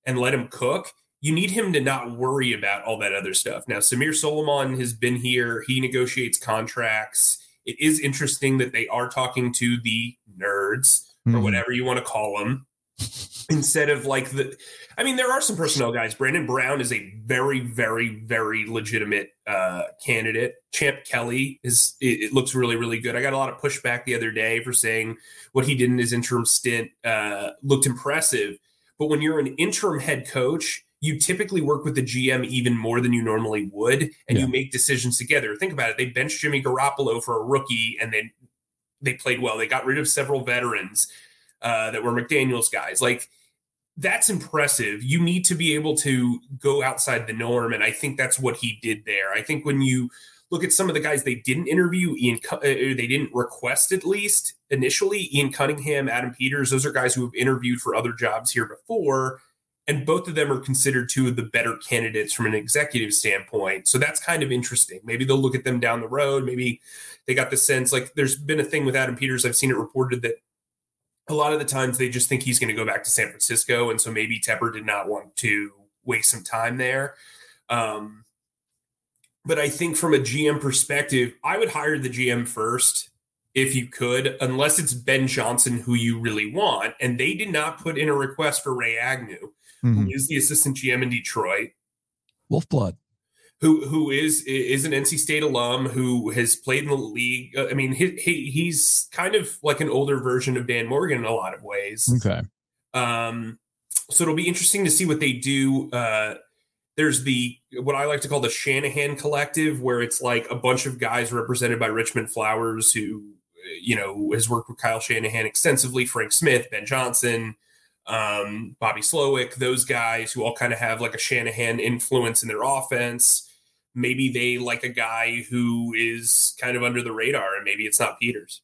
and let him cook, you need him to not worry about all that other stuff. Now, Samir Suleiman has been here, he negotiates contracts. It is interesting that they are talking to the nerds mm. or whatever you want to call them instead of like the I mean, there are some personnel guys. Brandon Brown is a very, very, very legitimate uh, candidate. Champ Kelly is it, it, looks really, really good. I got a lot of pushback the other day for saying what he did in his interim stint uh, looked impressive. But when you're an interim head coach, you typically work with the GM even more than you normally would, and yeah. you make decisions together. Think about it. They benched Jimmy Garoppolo for a rookie, and then they played well. They got rid of several veterans uh, that were McDaniels' guys. Like that's impressive. You need to be able to go outside the norm, and I think that's what he did there. I think when you look at some of the guys they didn't interview, Ian, uh, they didn't request at least initially. Ian Cunningham, Adam Peters, those are guys who have interviewed for other jobs here before, and both of them are considered two of the better candidates from an executive standpoint. So that's kind of interesting. Maybe they'll look at them down the road. Maybe they got the sense like there's been a thing with Adam Peters. I've seen it reported that a lot of the times they just think he's going to go back to San Francisco, and so maybe Tepper did not want to waste some time there. Um, but I think from a GM perspective, I would hire the GM first if you could, unless it's Ben Johnson who you really want. And they did not put in a request for Ray Agnew, mm-hmm. who is the assistant GM in Detroit. Wolfblood who who is is an NC State alum who has played in the league. Uh, I mean, he, he he's kind of like an older version of Dan Morgan in a lot of ways. Okay. Um, so it'll be interesting to see what they do. Uh, there's the what I like to call the Shanahan Collective, where it's like a bunch of guys represented by Richmond Flowers, who you know has worked with Kyle Shanahan extensively, Frank Smith, Ben Johnson, um, Bobby Slowik, those guys who all kind of have like a Shanahan influence in their offense maybe they like a guy who is kind of under the radar and maybe it's not Peters.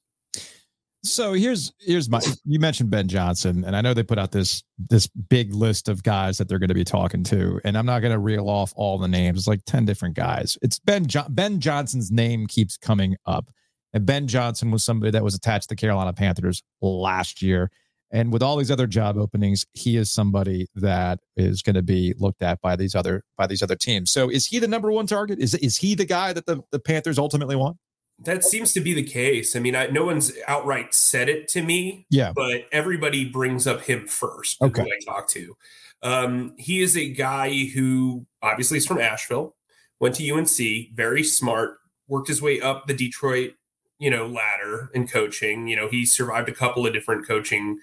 So here's here's my you mentioned Ben Johnson and I know they put out this this big list of guys that they're going to be talking to and I'm not going to reel off all the names. It's like 10 different guys. It's Ben jo- Ben Johnson's name keeps coming up. And Ben Johnson was somebody that was attached to the Carolina Panthers last year. And with all these other job openings, he is somebody that is going to be looked at by these other by these other teams. So is he the number one target? Is is he the guy that the, the Panthers ultimately want? That seems to be the case. I mean, I, no one's outright said it to me. Yeah, but everybody brings up him first. Okay, I talk to. Um, he is a guy who obviously is from Asheville, went to UNC, very smart, worked his way up the Detroit you know, ladder in coaching. You know, he survived a couple of different coaching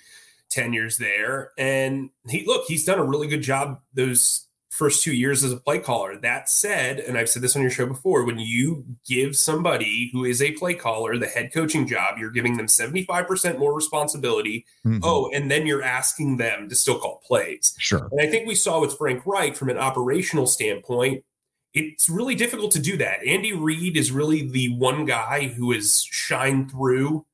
tenures there. And he look, he's done a really good job those first two years as a play caller. That said, and I've said this on your show before, when you give somebody who is a play caller the head coaching job, you're giving them 75% more responsibility. Mm-hmm. Oh, and then you're asking them to still call plays. Sure. And I think we saw with Frank Reich from an operational standpoint, it's really difficult to do that. Andy Reid is really the one guy who has shined through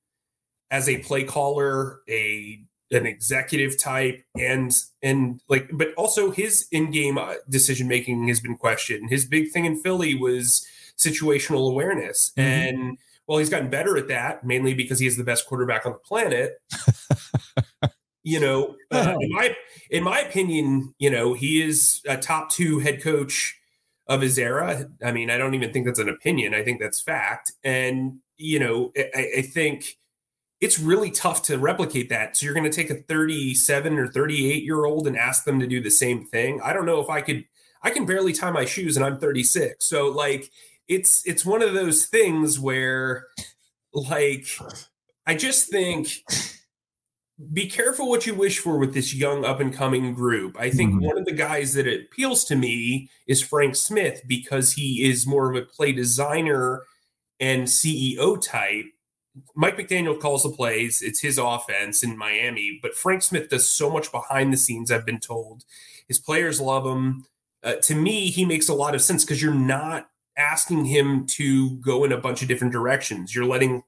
as a play caller, a an executive type and and like but also his in-game uh, decision making has been questioned his big thing in philly was situational awareness mm-hmm. and well he's gotten better at that mainly because he is the best quarterback on the planet you know uh, in my in my opinion you know he is a top two head coach of his era i mean i don't even think that's an opinion i think that's fact and you know i, I think it's really tough to replicate that. So you're going to take a 37 or 38 year old and ask them to do the same thing. I don't know if I could. I can barely tie my shoes, and I'm 36. So like, it's it's one of those things where, like, I just think. Be careful what you wish for with this young up and coming group. I think mm-hmm. one of the guys that appeals to me is Frank Smith because he is more of a play designer and CEO type Mike McDaniel calls the plays. It's his offense in Miami, but Frank Smith does so much behind the scenes. I've been told his players love him. Uh, to me, he makes a lot of sense because you're not asking him to go in a bunch of different directions. You're letting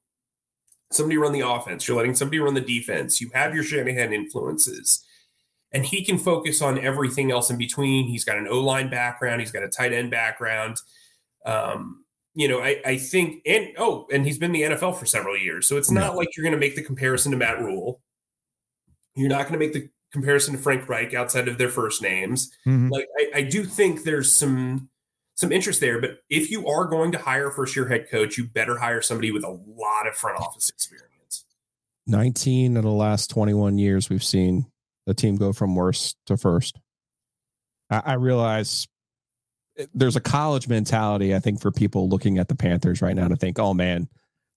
somebody run the offense. You're letting somebody run the defense. You have your Shanahan influences, and he can focus on everything else in between. He's got an O line background. He's got a tight end background. Um, you know, I, I think, and oh, and he's been in the NFL for several years. So it's not like you're going to make the comparison to Matt Rhule. You're not going to make the comparison to Frank Reich outside of their first names. Mm-hmm. Like, I, I do think there's some some interest there. But if you are going to hire a first year head coach, you better hire somebody with a lot of front office experience. 19 of the last 21 years, we've seen the team go from worst to first. I, I realize eh, there's a college mentality, I think, for people looking at the Panthers right now to think, oh man,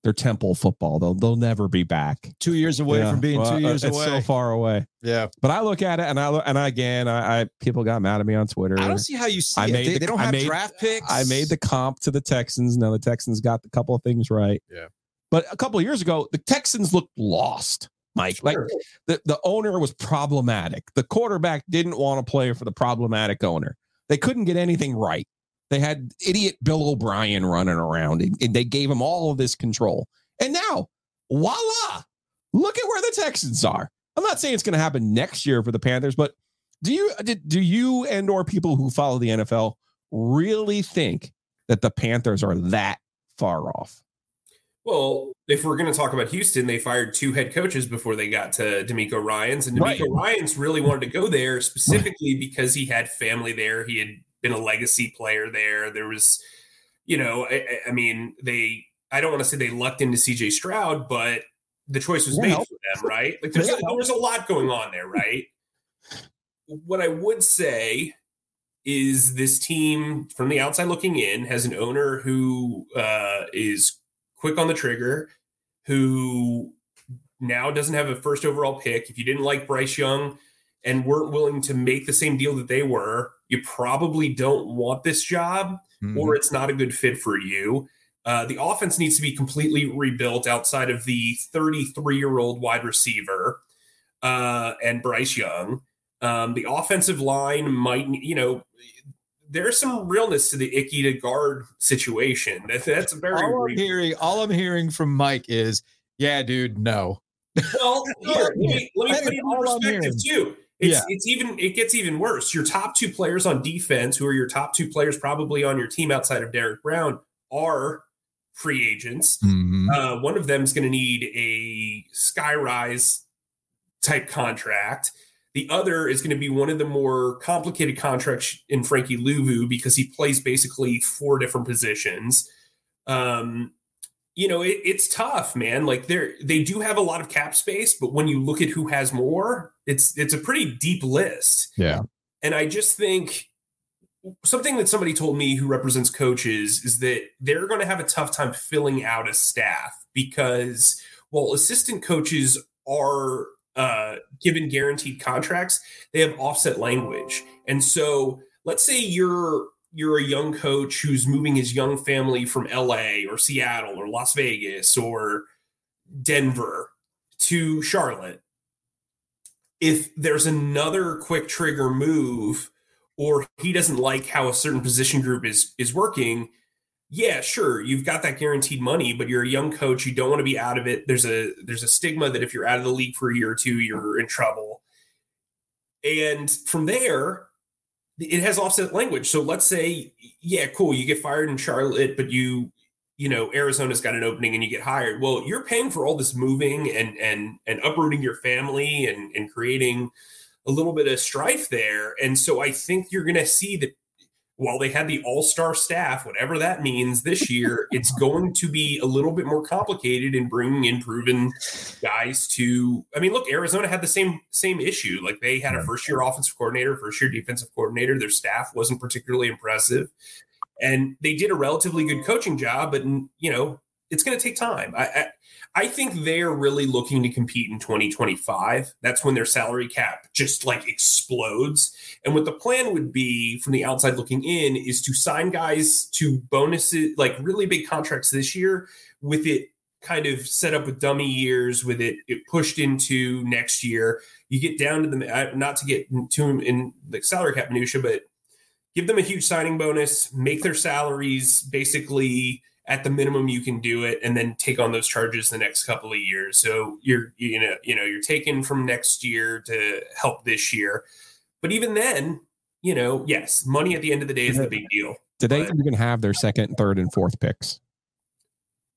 they're Temple football. They'll they'll never be back. Two years away yeah. from being well, two uh, years it's away. so far away. Yeah. But I look at it and I look, and I, again, I, I, people got mad at me on Twitter. I don't see how you see I it. Made they, the, they don't have made, draft picks. I made the comp to the Texans. Now the Texans got a couple of things right. Yeah. But a couple of years ago, the Texans looked lost. Mike, sure. like the, the owner was problematic. The quarterback didn't want to play for the problematic owner. They couldn't get anything right. They had idiot Bill O'Brien running around and, they gave him all of this control. And now, voila, look at where the Texans are. I'm not saying it's going to happen next year for the Panthers, but do you uh, do you and or people who follow the NFL really think that the Panthers are that far off? Well, if we're going to talk about Houston, they fired two head coaches before they got to DeMeco Ryans, and DeMeco right. Ryans really wanted to go there specifically because he had family there. He had been a legacy player there. There was, you know, I, I mean, they. I don't want to say they lucked into C.J. Stroud, but the choice was yeah. made for them, right? Like there's yeah. there was a lot going on there, right? what I would say is this team from the outside looking in has an owner who uh, is quick on the trigger, who now doesn't have a first overall pick. If you didn't like Bryce Young and weren't willing to make the same deal that they were, you probably don't want this job mm-hmm. or it's not a good fit for you. Uh, the offense needs to be completely rebuilt outside of the 33 year old wide receiver uh, and Bryce Young. Um, the offensive line might, you know, there's some realness to the Ickey to guard situation. That, that's very. All I'm hearing, all I'm hearing from Mike is, "Yeah, dude, no." Well, here, let me, let me put it in perspective too. It's yeah. it's even it gets even worse. Your top two players on defense, who are your top two players probably on your team outside of Derrick Brown, are free agents. Mm-hmm. Uh, one of them is going to need a skyrise type contract. The other is going to be one of the more complicated contracts in Frankie Luvu because he plays basically four different positions. Um, you know, it, it's tough, man. Like they they do have a lot of cap space, but when you look at who has more, it's it's a pretty deep list. Yeah. And I just think something that somebody told me who represents coaches is that they're going to have a tough time filling out a staff because while assistant coaches are uh, given guaranteed contracts, they have offset language. And so let's say you're you're a young coach who's moving his young family from LA or Seattle or Las Vegas or Denver to Charlotte. If there's another quick trigger move or he doesn't like how a certain position group is is working, yeah, sure, you've got that guaranteed money, but you're a young coach, you don't want to be out of it. There's a there's a stigma that if you're out of the league for a year or two, you're in trouble. And from there, it has offset language. So let's say, yeah, cool, you get fired in Charlotte, but you, you know, Arizona's got an opening and you get hired. Well, you're paying for all this moving and and and uprooting your family and and creating a little bit of strife there. And so I think you're going to see that while they had the all-star staff, whatever that means this year, it's going to be a little bit more complicated in bringing in proven guys to. I mean, look, Arizona had the same same issue. Like they had a first-year offensive coordinator, first-year defensive coordinator. Their staff wasn't particularly impressive, and they did a relatively good coaching job. But you know, it's going to take time. I, I, I think they're really looking to compete in 2025. That's when their salary cap just like explodes. And what the plan would be from the outside looking in is to sign guys to bonuses, like really big contracts this year, with it kind of set up with dummy years, with it, it pushed into next year. You get down to the uh, not to get to in the salary cap minutia, but give them a huge signing bonus, make their salaries basically at the minimum you can do it and then take on those charges the next couple of years. So you're you know you know you're taken from next year to help this year. But even then you know yes money at the end of the day is the big deal. Do they but, even have their second third and fourth picks?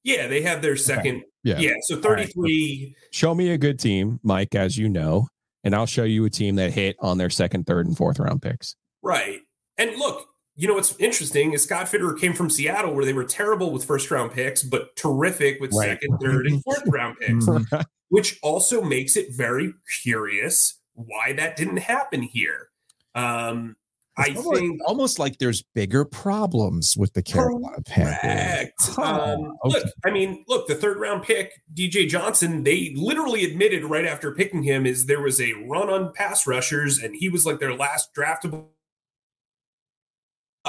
Yeah they have their second okay. yeah. yeah so 33 right. show me a good team mike as you know and i'll show you a team that hit on their second third and fourth round picks. Right. And look you know what's interesting is Scott Fitterer came from Seattle where they were terrible with first round picks, but terrific with right. second, third, and fourth round picks, mm-hmm. which also makes it very curious why that didn't happen here. Um, I almost, think almost like there's bigger problems with the Carolina Panthers. Um, okay. Look, I mean, look, the third round pick, DJ Johnson, they literally admitted right after picking him is there was a run on pass rushers, and he was like their last draftable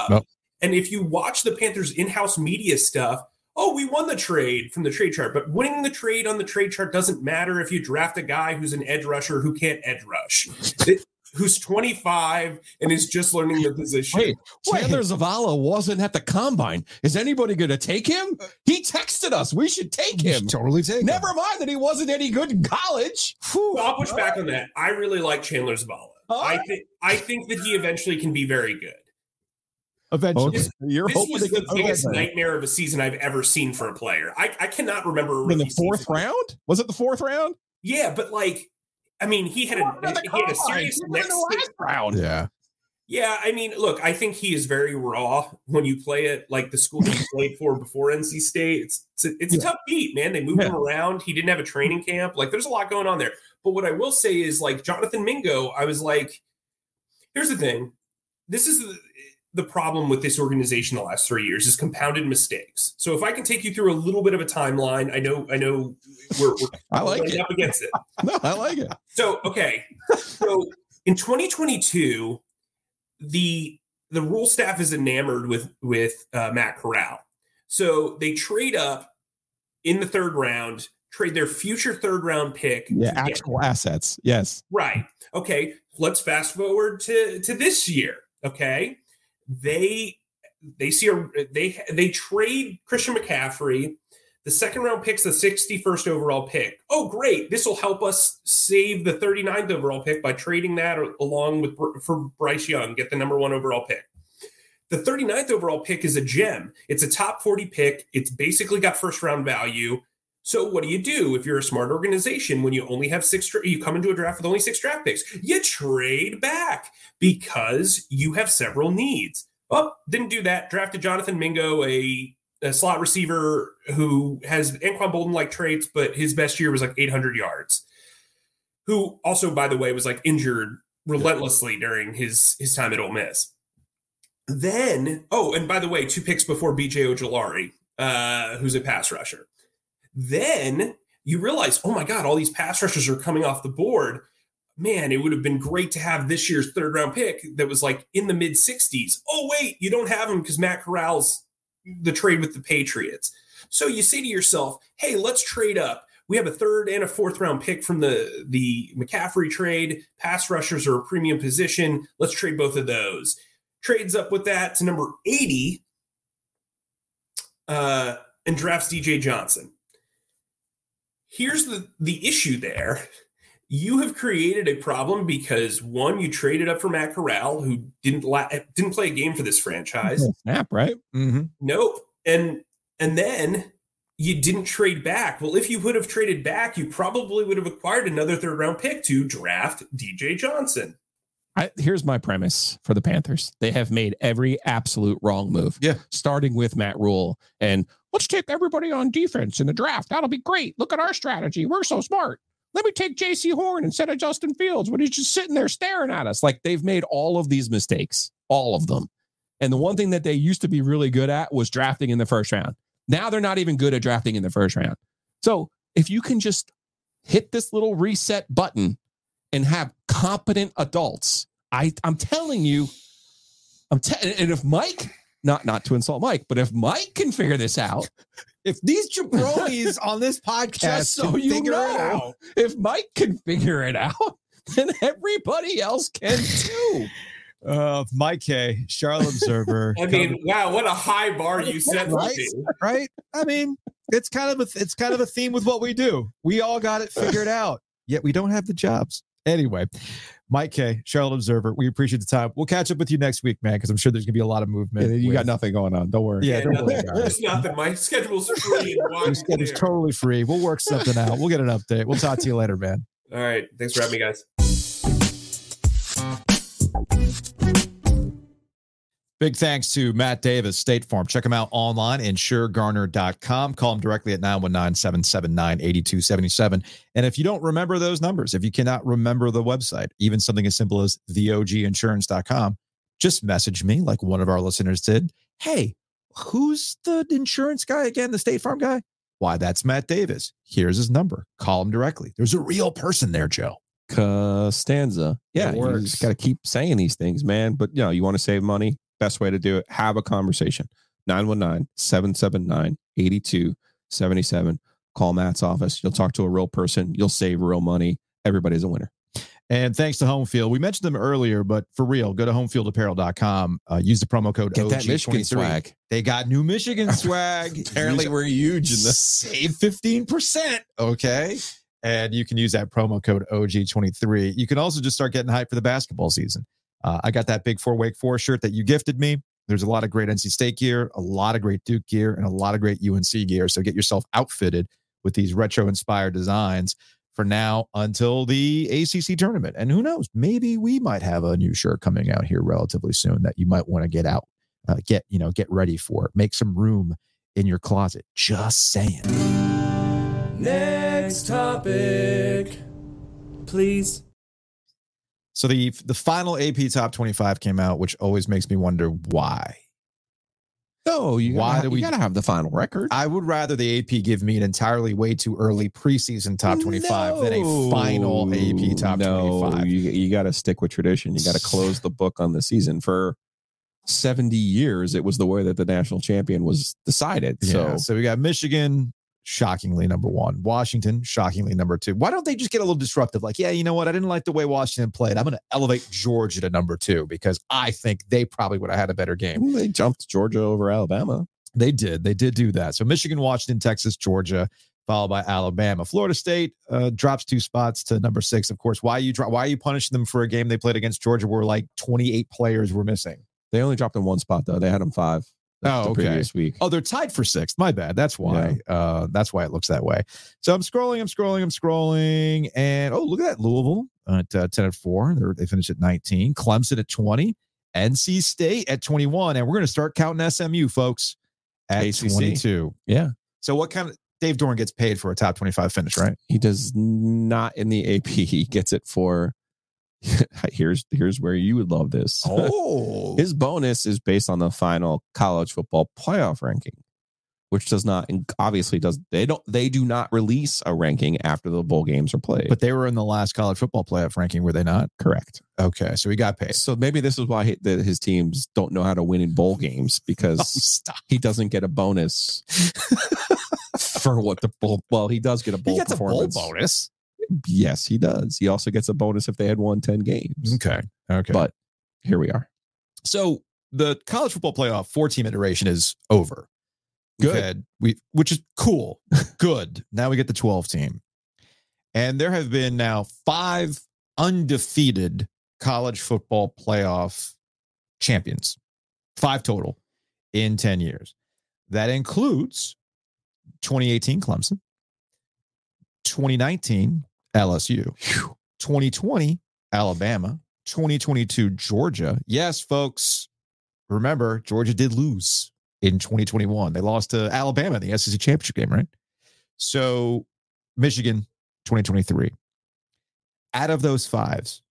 Nope. And if you watch the Panthers in-house media stuff, oh, we won the trade from the trade chart, but winning the trade on the trade chart doesn't matter if you draft a guy who's an edge rusher who can't edge rush. who's 25 and is just learning the position. Wait, Chandler Zavala wasn't at the combine. Is anybody going to take him? He texted us. We should take him. totally take him. Never him. mind that he wasn't any good in college. So I'll push back on that. I really like Chandler Zavala. I think I think that he eventually can be very good. Eventually, this, you're this hoping was the biggest nightmare of a season I've ever seen for a player. I, I cannot remember in the fourth season. round. Was it the fourth round? Yeah, but like, I mean, he had a he had a serious next round. Yeah, yeah. I mean, look, I think he is very raw when you play it like the school he played for before NC State. It's it's a, it's a tough beat, man. They moved yeah. him around. He didn't have a training camp. Like, there's a lot going on there. But what I will say is, like Jonathan Mingo, I was like, here's the thing. This is the problem with this organization the last three years is compounded mistakes. So if I can take you through a little bit of a timeline, I know, I know, we're, we're I like it. up against it. no, I like it. So okay, so in 2022, the the Rhule staff is enamored with with uh, Matt Corral. So they trade up in the third round, trade their future third round pick. Yeah, actual assets. Yes. Right. Okay. Let's fast forward to to this year. Okay they they see a they they trade Christian McCaffrey. The second round pick's the 61st overall pick. Oh, great. This will help us save the 39th overall pick by trading that along with for Bryce Young, get the number one overall pick. The 39th overall pick is a gem. It's a top 40 pick. It's basically got first round value. So what do you do if you're a smart organization when you only have six? You come into a draft with only six draft picks. You trade back because you have several needs. Oh, didn't do that. Drafted Jonathan Mingo, a, a slot receiver who has Anquan Boldin like traits, but his best year was like 800 yards. Who also, by the way, was like injured relentlessly during his his time at Ole Miss. Then, oh, and by the way, two picks before BJ Ojulari, uh, who's a pass rusher. Then you realize, oh my God, all these pass rushers are coming off the board. man, it would have been great to have this year's third round pick that was like in the mid 60s. Oh, wait, you don't have him because Matt Corral's the trade with the Patriots. So you say to yourself, hey, let's trade up. We have a third and a fourth round pick from the, the McCaffrey trade. Pass rushers are a premium position. Let's trade both of those. Trades up with that to number 80 uh, and drafts DJ Johnson. Here's the, the issue there you have created a problem because one, you traded up for Matt Corral, who didn't la- didn't play a game for this franchise. Snap, right? Mm-hmm. Nope. And and then you didn't trade back. Well, if you would have traded back, you probably would have acquired another third round pick to draft DJ Johnson. I, here's my premise for the Panthers. They have made every absolute wrong move. Yeah. Starting with Matt Rhule and let's take everybody on defense in the draft. That'll be great. Look at our strategy. We're so smart. Let me take Jaycee Horn instead of Justin Fields when he's just sitting there staring at us. Like they've made all of these mistakes, all of them. And the one thing that they used to be really good at was drafting in the first round. Now they're not even good at drafting in the first round. So if you can just hit this little reset button and have competent adults, I, I'm telling you, I'm te- and if Mike, not not to insult Mike, but if Mike can figure this out, If these jabronis on this podcast just so can you figure it know, out, if Mike can figure it out, then everybody else can too. uh, Mike Kaye, Charlotte Observer. I mean, wow, what a high bar you set Right? right? I mean, it's kind of a it's kind of a theme with what we do. We all got it figured out, yet we don't have the jobs. Anyway, Mike Kaye, Charlotte Observer, we appreciate the time. We'll catch up with you next week, man, because I'm sure there's gonna be a lot of movement. you with- got nothing going on. Don't worry. Yeah, Yeah, don't no, worry, guys. It's nothing. My schedule's free. and wide schedule's clear. totally free. We'll work something out. We'll get an update. We'll talk to you later, man. All right. Thanks for having me, guys. Big thanks to Matt Davis, State Farm. Check him out online, insuregarner.com. Call him directly at 919 779 8277. And if you don't remember those numbers, if you cannot remember the website, even something as simple as theoginsurance.com, just message me like one of our listeners did. Hey, who's the insurance guy again? The State Farm guy? Why, that's Matt Davis. Here's his number. Call him directly. There's a real person there, Joe. Costanza. Yeah, It you works. just got to keep saying these things, man. But you know, you want to save money. Best way to do it, have a conversation. 919-779-8277. Call Matt's office. You'll talk to a real person. You'll save real money. Everybody's a winner. And thanks to Home Field. We mentioned them earlier, but for real, go to homefieldapparel.com. Uh, use the promo code Get that OG23. Michigan swag. They got new Michigan swag. Apparently, Use- we're huge in this. save 15%. Okay. And you can use that promo code OG23. You can also just start getting hype for the basketball season. Uh, I got that Big Four Wake Forest shirt that you gifted me. There's a lot of great NC State gear, a lot of great Duke gear, and a lot of great UNC gear. So get yourself outfitted with these retro inspired designs for now until the ACC tournament. And who knows, maybe we might have a new shirt coming out here relatively soon that you might want to get out, uh, get, you know, get ready for. Make some room in your closet. Just saying. Next topic, please. So the the final AP top 25 came out, which always makes me wonder why. No, you Why gotta, do we- got to have the final record. I would rather the AP give me an entirely way too early preseason top 25 than a final AP top no, 25. You, you got to stick with tradition. You got to close the book on the season. For 70 years, it was the way that the national champion was decided. Yeah, So so we got Michigan, shockingly number one. Washington, shockingly number two. Why don't they just get a little disruptive? Like, yeah, you know what? I didn't like the way Washington played. I'm going to elevate Georgia to number two because I think they probably would have had a better game. they jumped Georgia over Alabama. They did. They did do that. So Michigan, Washington, Texas, Georgia, followed by Alabama. Florida State uh, drops two spots to number six. Of course, why are you why are you punishing them for a game they played against Georgia where like 28 players were missing? They only dropped in one spot though. They had them five. Oh, okay. previous week. Oh, they're tied for sixth. My bad. That's why. Uh, that's why it looks that way. So I'm scrolling. I'm scrolling. I'm scrolling, and oh, look at that Louisville at uh, 10 at four. They're, they finished at 19. Clemson at 20. NC State at 21, and we're going to start counting SMU, folks, at ACC. 22. Yeah. So what kind of Dave Doeren gets paid for a top 25 finish, right? He does not in the AP. He gets it for. here's here's where you would love this. Oh, His bonus is based on the final college football playoff ranking. which does not obviously does they don't they do not release a ranking after the bowl games are played. But they were in the last college football playoff ranking, were they not? correct. Okay, so he got paid. So maybe this is why he, that his teams don't know how to win in bowl games because Oh, he doesn't get a bonus for what the bowl. Well, he does get a bowl He gets a bowl bonus. Yes, he does. He also gets a bonus if they had won ten games. Okay. Okay. But here we are. so the college football playoff four team iteration is over. We've Good. had- we which is cool. Good. Now we get the 12 team. And there have been now five undefeated college football playoff champions. Five total in 10 years. That includes 2018 Clemson, 2019 LSU, 2020 Alabama, 2022 Georgia. Yes, folks, remember Georgia did lose in 2021. They lost to Alabama in the SEC championship game, right? So Michigan 2023. Out of those fives,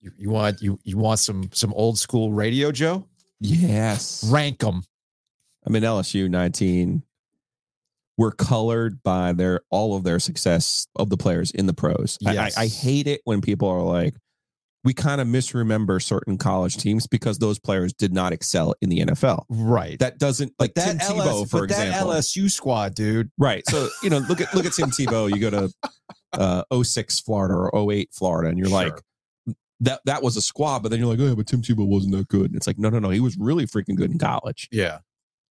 you, you want you you want some some old school radio, Joe? Yes. Rank them. I mean, LSU 19 were colored by their all of their success of the players in the pros. I- Yes. I, I hate it when people are like, we kind of misremember certain college teams because those players did not excel in the NFL. Right. That doesn't like Tim Tebow, for but that example. LSU squad, dude. Right. So, you know, look at look at Tim Tebow. You go to uh 06 Florida or 08 Florida, and you're Sure. like, that that was a squad, but then you're like, oh, yeah, but Tim Tebow wasn't that good. And it's like, no, no, no, he was really freaking good in college. Yeah.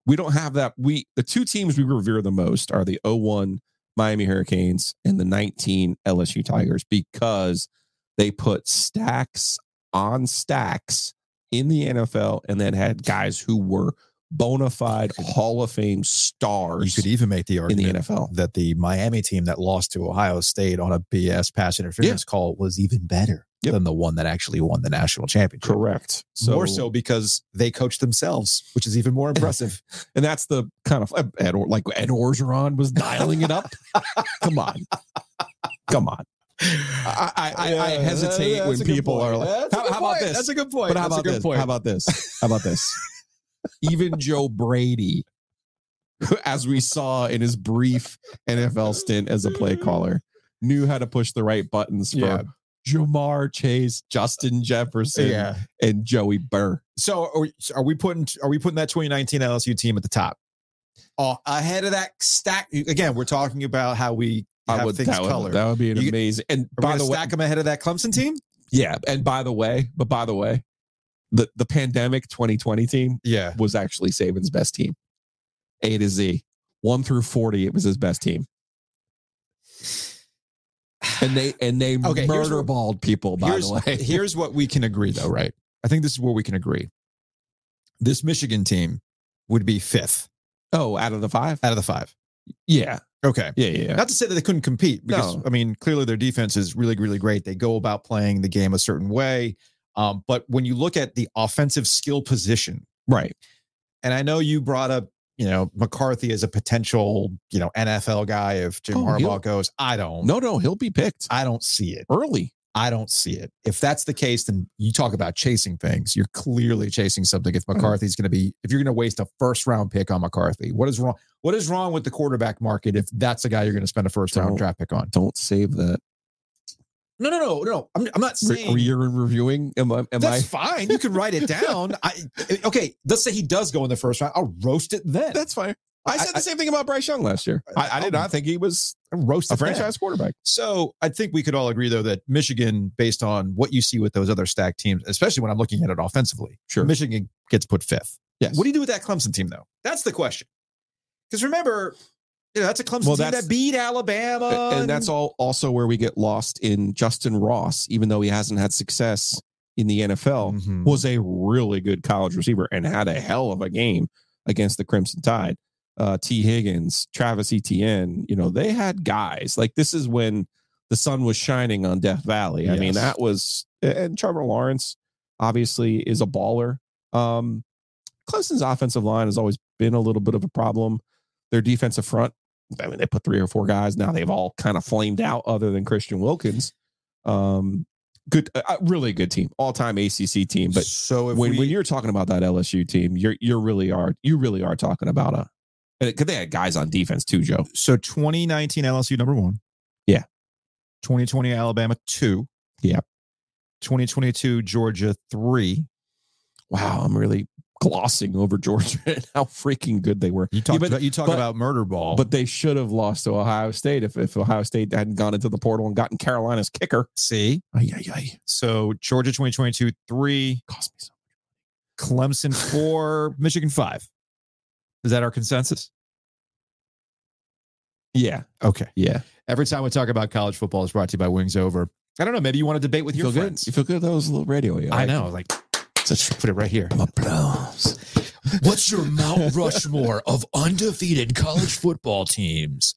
We don't have that. We the two teams we revere the most are the 01 Miami Hurricanes and the 19 LSU Tigers because they put stacks on stacks in the NFL and then had guys who were bona fide Hall of Fame stars. You could even make the argument in the NFL. that the Miami team that lost to Ohio State on a BS pass interference call was even better Yep. than the one that actually won the national championship. Correct. more so because they coached themselves, which is even more impressive. and that's the kind of uh, Ed, Or- like Ed Orgeron was dialing it up. Come on, come on. I, I, I, I hesitate when people are like, how, how about this? That's a good point. But how That's about good this? point. How about this? How about this? Even Joe Brady, as we saw in his brief NFL stint as a play caller, knew how to push the right buttons for Yeah. Ja'Marr Chase, Justin uh, Jefferson, yeah. and Joe Burrow. So are we, are we putting are we putting that 2019 LSU team at the top? Oh, ahead of that stack. Again, we're talking about how we have I would, things that, would, colored. that would be an You- amazing. And by the way, stack them ahead of that Clemson team? Yeah, and by the way, but by the way, the the pandemic 2020 team Yeah. was actually Saban's best team. A to Z, one through 40, it was his best team. And they and they Okay, murder what- balled people. By the way, here's what we can agree, though, right? I think this is where we can agree. This Michigan team would be fifth oh, out of the five, out of the five. yeah, Okay. yeah, yeah, yeah. Not to say that they couldn't compete, because No. I mean, clearly their defense is really, really great. They go about playing the game a certain way. Um, but when you look at the offensive skill position, right. and I know you brought up, you know, McCarthy is a potential, you know, NFL guy if Jim Oh, Harbaugh goes. I don't. No, no, he'll be picked I don't see it. early. I don't see it. If that's the case, then you talk about chasing things. You're clearly chasing something. If uh-huh. McCarthy's going to be, if you're going to waste a first round pick on McCarthy, what is wrong? What is wrong with the quarterback market if that's the guy you're going to spend a first round Don't- draft pick on? Don't save that. No, no, no, no. I'm, I'm not saying You're reviewing. Am I? Am that's I? fine. You can write it down. I, eh, okay, let's say he does go in the first round. I'll roast it then. That's fine. I said I- the same thing about Bryce Young last year. I, I did not think he was I'll roast a it then. franchise quarterback. So I think we could all agree, though, that Michigan, based on what you see with those other stacked teams, especially when I'm looking at it offensively, Sure. Michigan gets put fifth. Yes. What do you do with that Clemson team, though? That's the question. Because remember, you know, that's a Clemson Well, team that beat Alabama, and that's all also where we get lost in Justyn Ross, even though he hasn't had success in the NFL, Mhm. was a really good college receiver and had a hell of a game against the Crimson Tide. Uh, Tee Higgins, Travis Etienne, you know, they had guys like this is when the sun was shining on Death Valley. I mean, that was and Trevor Lawrence obviously is a baller. Um, Clemson's offensive line has always been a little bit of a problem. Their defensive front, I mean, they put three or four guys. Now they've all kind of flamed out, other than Christian Wilkins. Um, good, a really good team, all time ACC team. But so if when, we, when you're talking about that LSU team, you're you really are you really are talking about a Because they had guys on defense too, Joe. So 2019 LSU number one. Yeah. 2020 Alabama two. Yeah. 2022 Georgia three. Wow, I'm really glossing over Georgia and how freaking good they were. You talk Yeah, about you talk but- about murder ball. But they should have lost to Ohio State if, if Ohio State hadn't gone into the portal and gotten Carolina's kicker. see, Ay, ay, ay. so Georgia 2022 three, Cost me so Clemson four, Michigan five. Is that our consensus? Yeah. Okay. Yeah. Every time we talk about college football, is brought to you by Wings Over. I don't know. Maybe you want to debate with You your feel friends. good? You feel good? That was a little radio. I know. Like, let's put it right here. What's your Mount Rushmore of undefeated college football teams?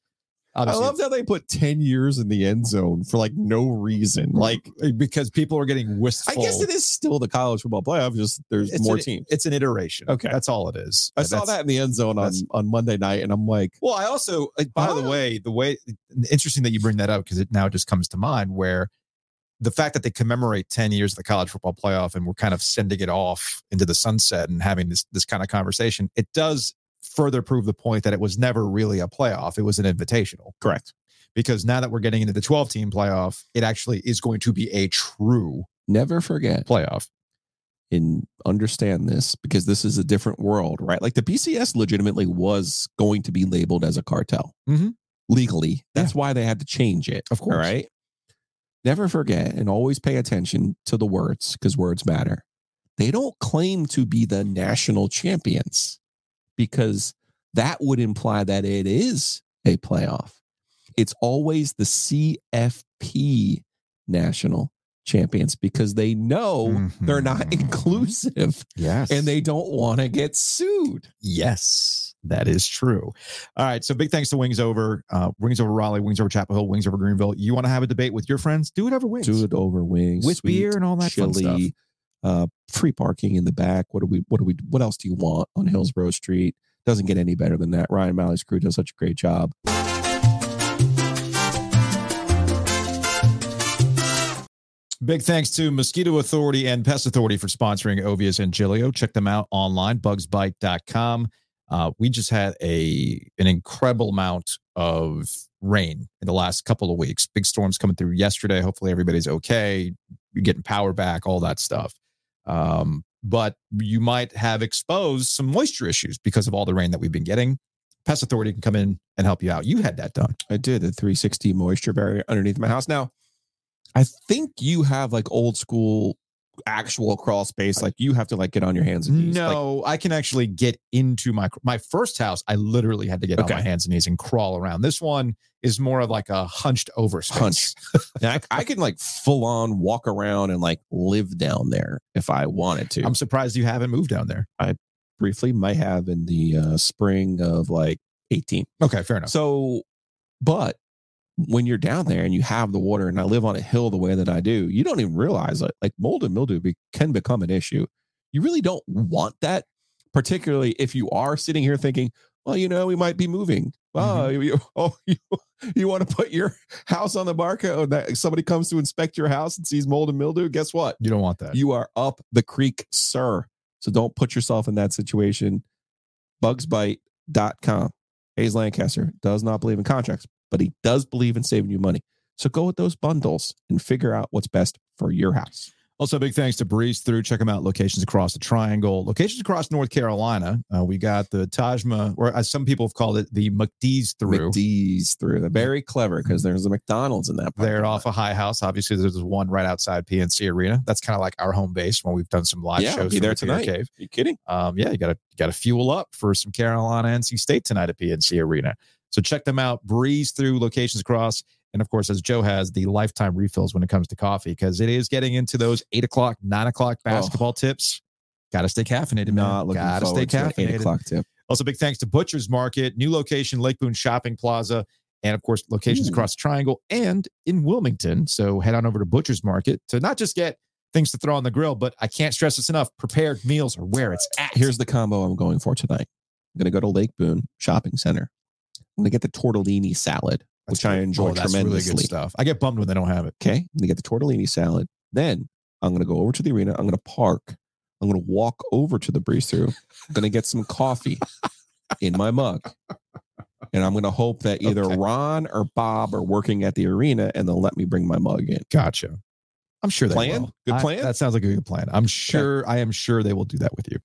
I Obviously, love how they put 10 years in the end zone for like no reason. Like, because people are getting wistful. I guess it is still the college football playoff, just there's It's more an- teams. It's an iteration. Okay. that's all it is. I saw that in the end zone on, on Monday night, and I'm like, Well, I also, by the way, the way interesting that you bring that up because it now just comes to mind where the fact that they commemorate 10 years of the college football playoff and we're kind of sending it off into the sunset and having this this kind of conversation, it does further prove the point that it was never really a playoff. It was an invitational. correct. Because now that we're getting into the 12 team playoff, it actually is going to be a true Never forget playoff. and understand this because this is a different world, right? Like the BCS legitimately was going to be labeled as a cartel Mhm. legally. That's why they had to change it. Of course. Right. Never forget and always pay attention to the words because words matter. They don't claim to be the national champions because that would imply that it is a playoff. It's always the CFP national champions because they know they're not Mhm. inclusive Yes. and they don't want to get sued. Yes, that is true. All right. So big thanks to Wings Over, uh, Wings Over Raleigh, Wings Over Chapel Hill, Wings Over Greenville. You want to have a debate with your friends? Do it over Wings. Do it over wings with sweet, beer and all that fun stuff. uh, free parking in the back. What do we? What do we? What else do you want on Hillsborough Street? Doesn't get any better than that. Ryan Malley's crew does such a great job. Big thanks to Mosquito Authority and Pest Authority for sponsoring Ovies and Giglio. Check them out online, bugsbite.com. Uh, we just had a an incredible amount of rain in the last couple of weeks. Big storms coming through yesterday. Hopefully everybody's okay. You're getting power back, all that stuff. Um, but you might have exposed some moisture issues because of all the rain that we've been getting. Pest Authority can come in and help you out. You had that done. I did a 360 moisture barrier underneath my house. Now, I think you have like old school actual crawl space. Like you have to like get on your hands and knees. Like, No, I can actually get into my my first house. I literally had to get Okay. on my hands and knees and crawl around. This one is more of like a hunched over space. Hunch. I, I can like full on walk around and like live down there if I wanted to. I'm surprised you haven't moved down there. I briefly might have in the uh, spring of like 18. Okay, fair enough. So, but when you're down there and you have the water, and I live on a hill the way that I do, you don't even realize it. Like mold and mildew be, can become an issue. You really don't want that, particularly if you are sitting here thinking, well, you know, we might be moving. Oh, you, oh, you, you want to put your house on the barcode that somebody comes to inspect your house and sees mold and mildew? Guess what? you don't want that. You are up the creek, sir. So don't put yourself in that situation. Bugsbite.com. Hayes Lancaster does not believe in contracts, but he does believe in saving you money. So go with those bundles and figure out what's best for your house. Also, big thanks to Breeze Through. Check them out. Locations across the Triangle, locations across North Carolina. Uh, we got the Tajma, or as some people have called it, the McDee's Through. McDee's through. They're very clever because there's a McDonald's in that. They're off a lot. high house. Obviously, there's one right outside PNC Arena. That's kind of like our home base when we've done some live Yeah, shows. be there tonight. Cave. you kidding? um, yeah, you got to got to fuel up for some Carolina NC State tonight at PNC Arena. So check them out. Breeze through locations across, and of course, as Joe has the lifetime refills when it comes to coffee because it is getting into those eight o'clock, nine o'clock oh. basketball tips. Got to stay caffeinated, man. Looking Got to stay forward to eight caffeinated. o'clock tip. Also, big thanks to Butcher's Market, new location, Lake Boone Shopping Plaza, and of course, locations Ooh. across the Triangle and in Wilmington. So head on over to Butcher's Market to not just get things to throw on the grill, but I can't stress this enough: prepared meals are where it's at. Here's the combo I'm going for tonight. I'm going to go to Lake Boone Shopping Center. I'm going to get the tortellini salad, which I enjoy Oh, that's really tremendously. good stuff. I get bummed when they don't have it. Okay. I'm going to get the tortellini salad. Then I'm going to go over to the arena. I'm going to park. I'm going to walk over to the breeze through. I'm going to get some coffee. in my mug. And I'm going to hope that either Okay. Ron or Bob are working at the arena and they'll let me bring my mug in. Gotcha. I'm sure they Plan? will. Good I- plan? that sounds like a good plan. I'm sure. I am sure they will do that with you.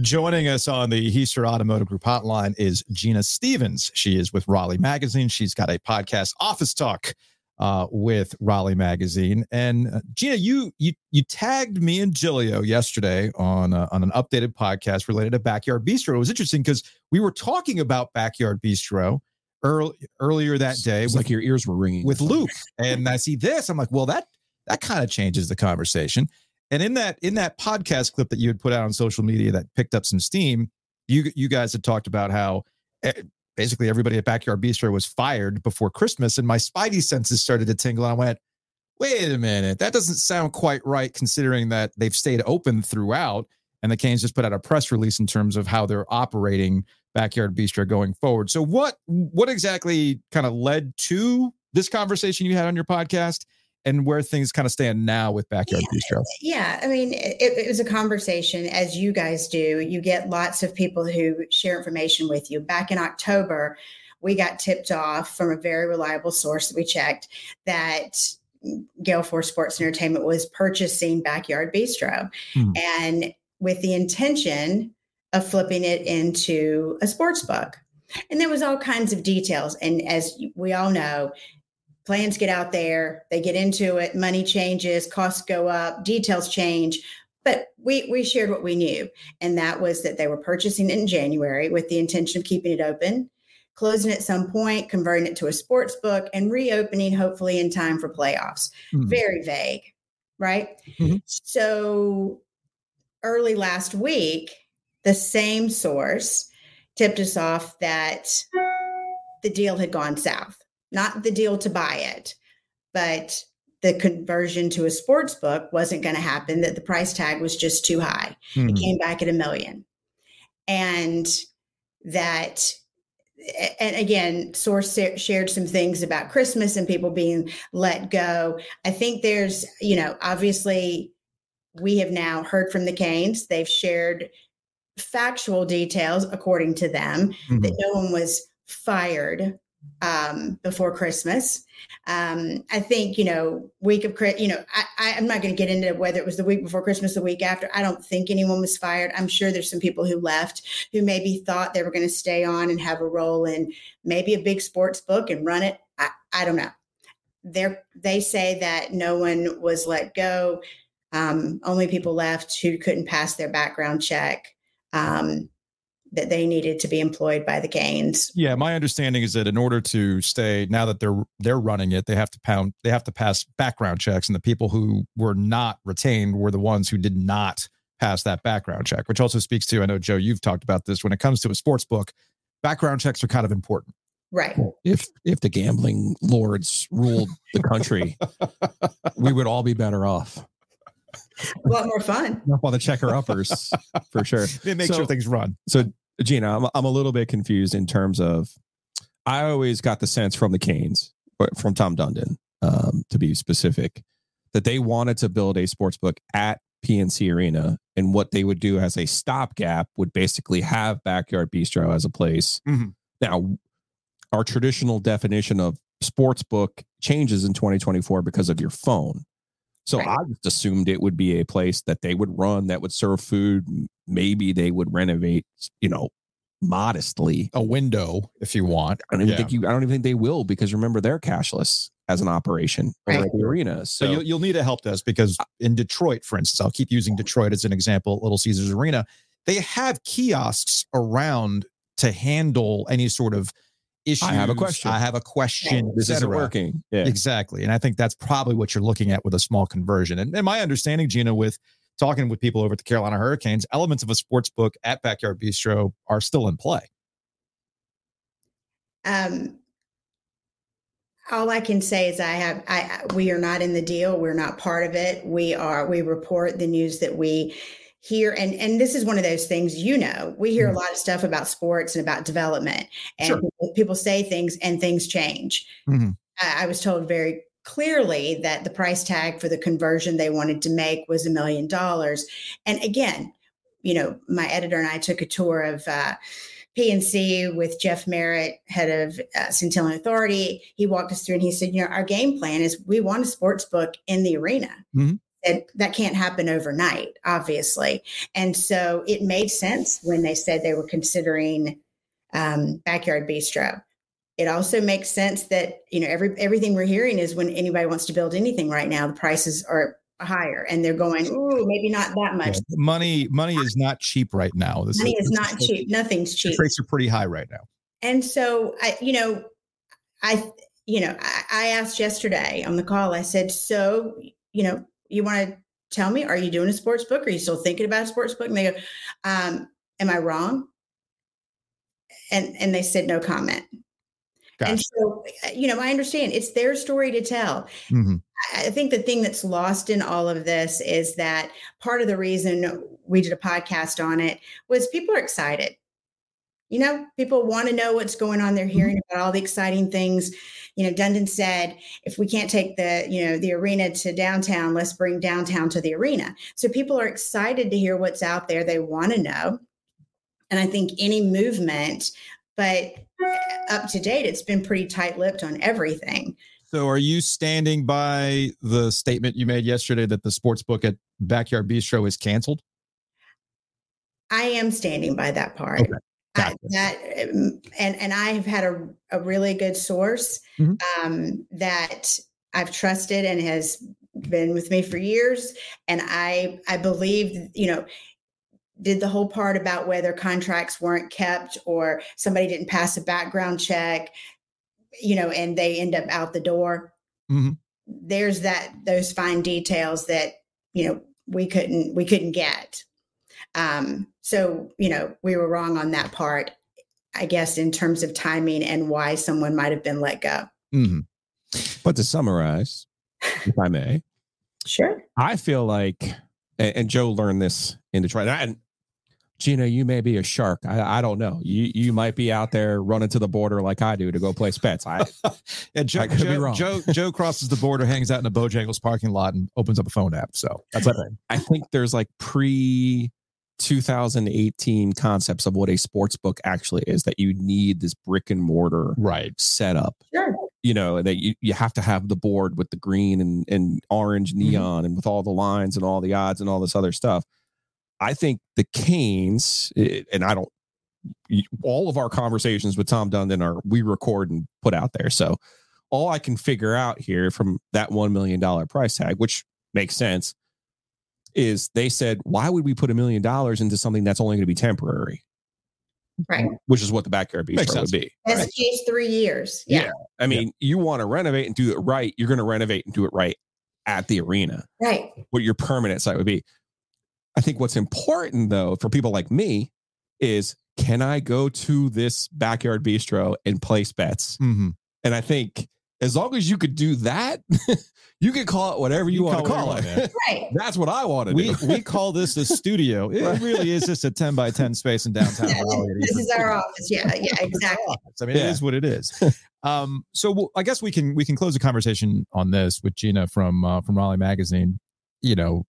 Joining us on the Hiester Automotive Group hotline is Gina Stevens. She is with Raleigh Magazine. She's got a podcast, Office Talk, uh, with Raleigh Magazine. And uh, Gina, you you you tagged me and Giglio yesterday on uh, on an updated podcast related to Backyard Bistro. It was interesting because we were talking about Backyard Bistro early, earlier that day It's with, like your ears were ringing. with Luke, and I see this. I'm like, well, that that kind of changes the conversation. And in that in that podcast clip that you had put out on social media that picked up some steam, you you guys had talked about how eh, basically everybody at Backyard Bistro was fired before Christmas, and my spidey senses started to tingle. I went, wait a minute, that doesn't sound quite right, considering that they've stayed open throughout. And the Canes just put out a press release in terms of how they're operating Backyard Bistro going forward. So what what exactly kind of led to this conversation you had on your podcast and where things kind of stand now with Backyard Bistro? Yeah, I mean, it, it was a conversation as you guys do. You get lots of people who share information with you. Back in October, we got tipped off from a very reliable source that we checked that Gale Force Sports Entertainment was purchasing Backyard Bistro Hmm. and with the intention of flipping it into a sports book. And there was all kinds of details. And as we all know, plans get out there, they get into it, money changes, costs go up, details change. But we we shared what we knew, and that was that they were purchasing it in January with the intention of keeping it open, closing at some point, converting it to a sports book, and reopening hopefully in time for playoffs. Hmm. Very vague, right? Mhm. So early last week, the same source tipped us off that the deal had gone south. Not the deal to buy it, but the conversion to a sports book wasn't going to happen, that the price tag was just too high. Hmm. It came back at a million. And that, and again, Source shared some things about Christmas and people being let go. I think there's, you know, obviously we have now heard from the Canes. They've shared factual details according to them Mhm. that no one was fired um, before Christmas. Um, I think, you know, week of, you know, I, I'm not going to get into whether it was the week before Christmas, the week after. I don't think anyone was fired. I'm sure there's some people who left who maybe thought they were going to stay on and have a role in maybe a big sports book and run it. I, I don't know. They're, they say that no one was let go. Um, only people left who couldn't pass their background check. Um, that they needed to be employed by the Canes. Yeah, my understanding is that in order to stay, now that they're they're running it, they have to pound, they have to pass background checks, and the people who were not retained were the ones who did not pass that background check. Which also speaks to, I know Joe, you've talked about this when it comes to a sports book, background checks are kind of important. Right. if if the gambling lords ruled the country, we would all be better off. A lot more fun. While the checker uppers, for sure. They make So- sure things run. So Gina, I'm I'm a little bit confused in terms of I always got the sense from the Canes, from Tom Dundon, um, to be specific, that they wanted to build a sports book at PNC Arena, and what they would do as a stopgap would basically have Backyard Bistro as a place. Mhm. Now, our traditional definition of sports book changes in 2024 because of your phone. So Right. I just assumed it would be a place that they would run that would serve food. Maybe they would renovate, you know, modestly. A window, if you want. I don't even Yeah. think you. I don't even think they will because remember they're cashless as an operation Right. at the arena. So So you'll, you'll need a help desk because in Detroit, for instance, I'll keep using Detroit as an example, Little Caesars Arena, they have kiosks around to handle any sort of issues. I have a question. I have a question. this isn't working. Yeah. Exactly. And I think that's probably what you're looking at with a small conversion. And, and my understanding, Gina, with talking with people over at the Carolina Hurricanes, elements of a sports book at Backyard Bistro are still in play. Um, all I can say is I have I we are not in the deal. We're not part of it. We are we report the news that we hear and and this is one of those things you know. We hear a lot of stuff about sports and about development and Sure. people, people say things and things change. Mhm. I, I was told very clearly that the price tag for the conversion they wanted to make was a million dollars. And again, you know, my editor and I took a tour of uh, PNC with Jeff Merritt, head of uh, Centennial Authority. He walked us through and he said, you know, our game plan is we want a sports book in the arena. Mm-hmm. And that can't happen overnight, obviously. And so it made sense when they said they were considering um, Backyard Bistro. It also makes sense that you know every everything we're hearing is when anybody wants to build anything right now, the prices are higher and they're going ooh maybe not that much. Yeah, money money is not cheap right now. This money is, is not cheap. Nothing's cheap. rates are pretty high right now. And so i you know i you know I, I asked yesterday on the call i said so you know you want to tell me are you doing a sports book are you still thinking about a sports book and they go um am i wrong and and they said no comment Gotcha. And so, you know, I understand it's their story to tell. Mm-hmm. I think the thing that's lost in all of this is that part of the reason we did a podcast on it was people are excited. You know, people want to know what's going on. They're mm-hmm. hearing about all the exciting things. You know, Dundon said, if we can't take the, you know, the arena to downtown, let's bring downtown to the arena. So people are excited to hear what's out there. They want to know. And I think any movement, but up to date, it's been pretty tight lipped on everything. So, are you standing by the statement you made yesterday that the sports book at Backyard Bistro is canceled? I am standing by that part. Okay. Gotcha. I, that and and I have had a, a really good source mm-hmm. um, that I've trusted and has been with me for years, and I I believe you know did the whole part about whether contracts weren't kept or somebody didn't pass a background check, you know, and they end up out the door. Mm-hmm. There's that those fine details that you know we couldn't we couldn't get. Um, so you know we were wrong on that part, I guess, in terms of timing and why someone might have been let go. Mm-hmm. But to summarize, if I may, sure, I feel like and, Joe learned this in Detroit. And Gina, you may be a shark. I, I don't know. You you might be out there running to the border like I do to go place bets. I, yeah, Joe, I could Joe, be wrong. Joe Joe crosses the border, hangs out in a Bojangles parking lot, and opens up a phone app. So that's what I think there's like pre 2018 concepts of what a sports book actually is. That you need this brick and mortar right setup. Sure. You know that you, you have to have the board with the green and and orange mm-hmm. neon mm-hmm. and with all the lines and all the odds and all this other stuff I think the Canes, and I don't, all of our conversations with Tom Dundon are we record and put out there. So all I can figure out here from that $1 million price tag, which makes sense, is they said, why would we put a million dollars into something that's only going to be temporary? Right. Which is what the backyard bistro would be. Best right? case, three years. Yeah. yeah. I mean, yeah. you want to renovate and do it right. You're going to renovate and do it right at the arena. Right. What your permanent site would be. I think what's important though for people like me is can I go to this backyard bistro and place bets? Mm-hmm. And I think as long as you could do that, you can call it whatever you, you want to call it. it. right. That's what I want to we, do. we call this a studio. It right. really is just a 10 by 10 space in downtown Raleigh. This is our office. Yeah. Yeah, exactly. I mean, yeah. it is what it is. Um, so we'll, I guess we can, we can close the conversation on this with Gina from, uh, from Raleigh magazine. You know,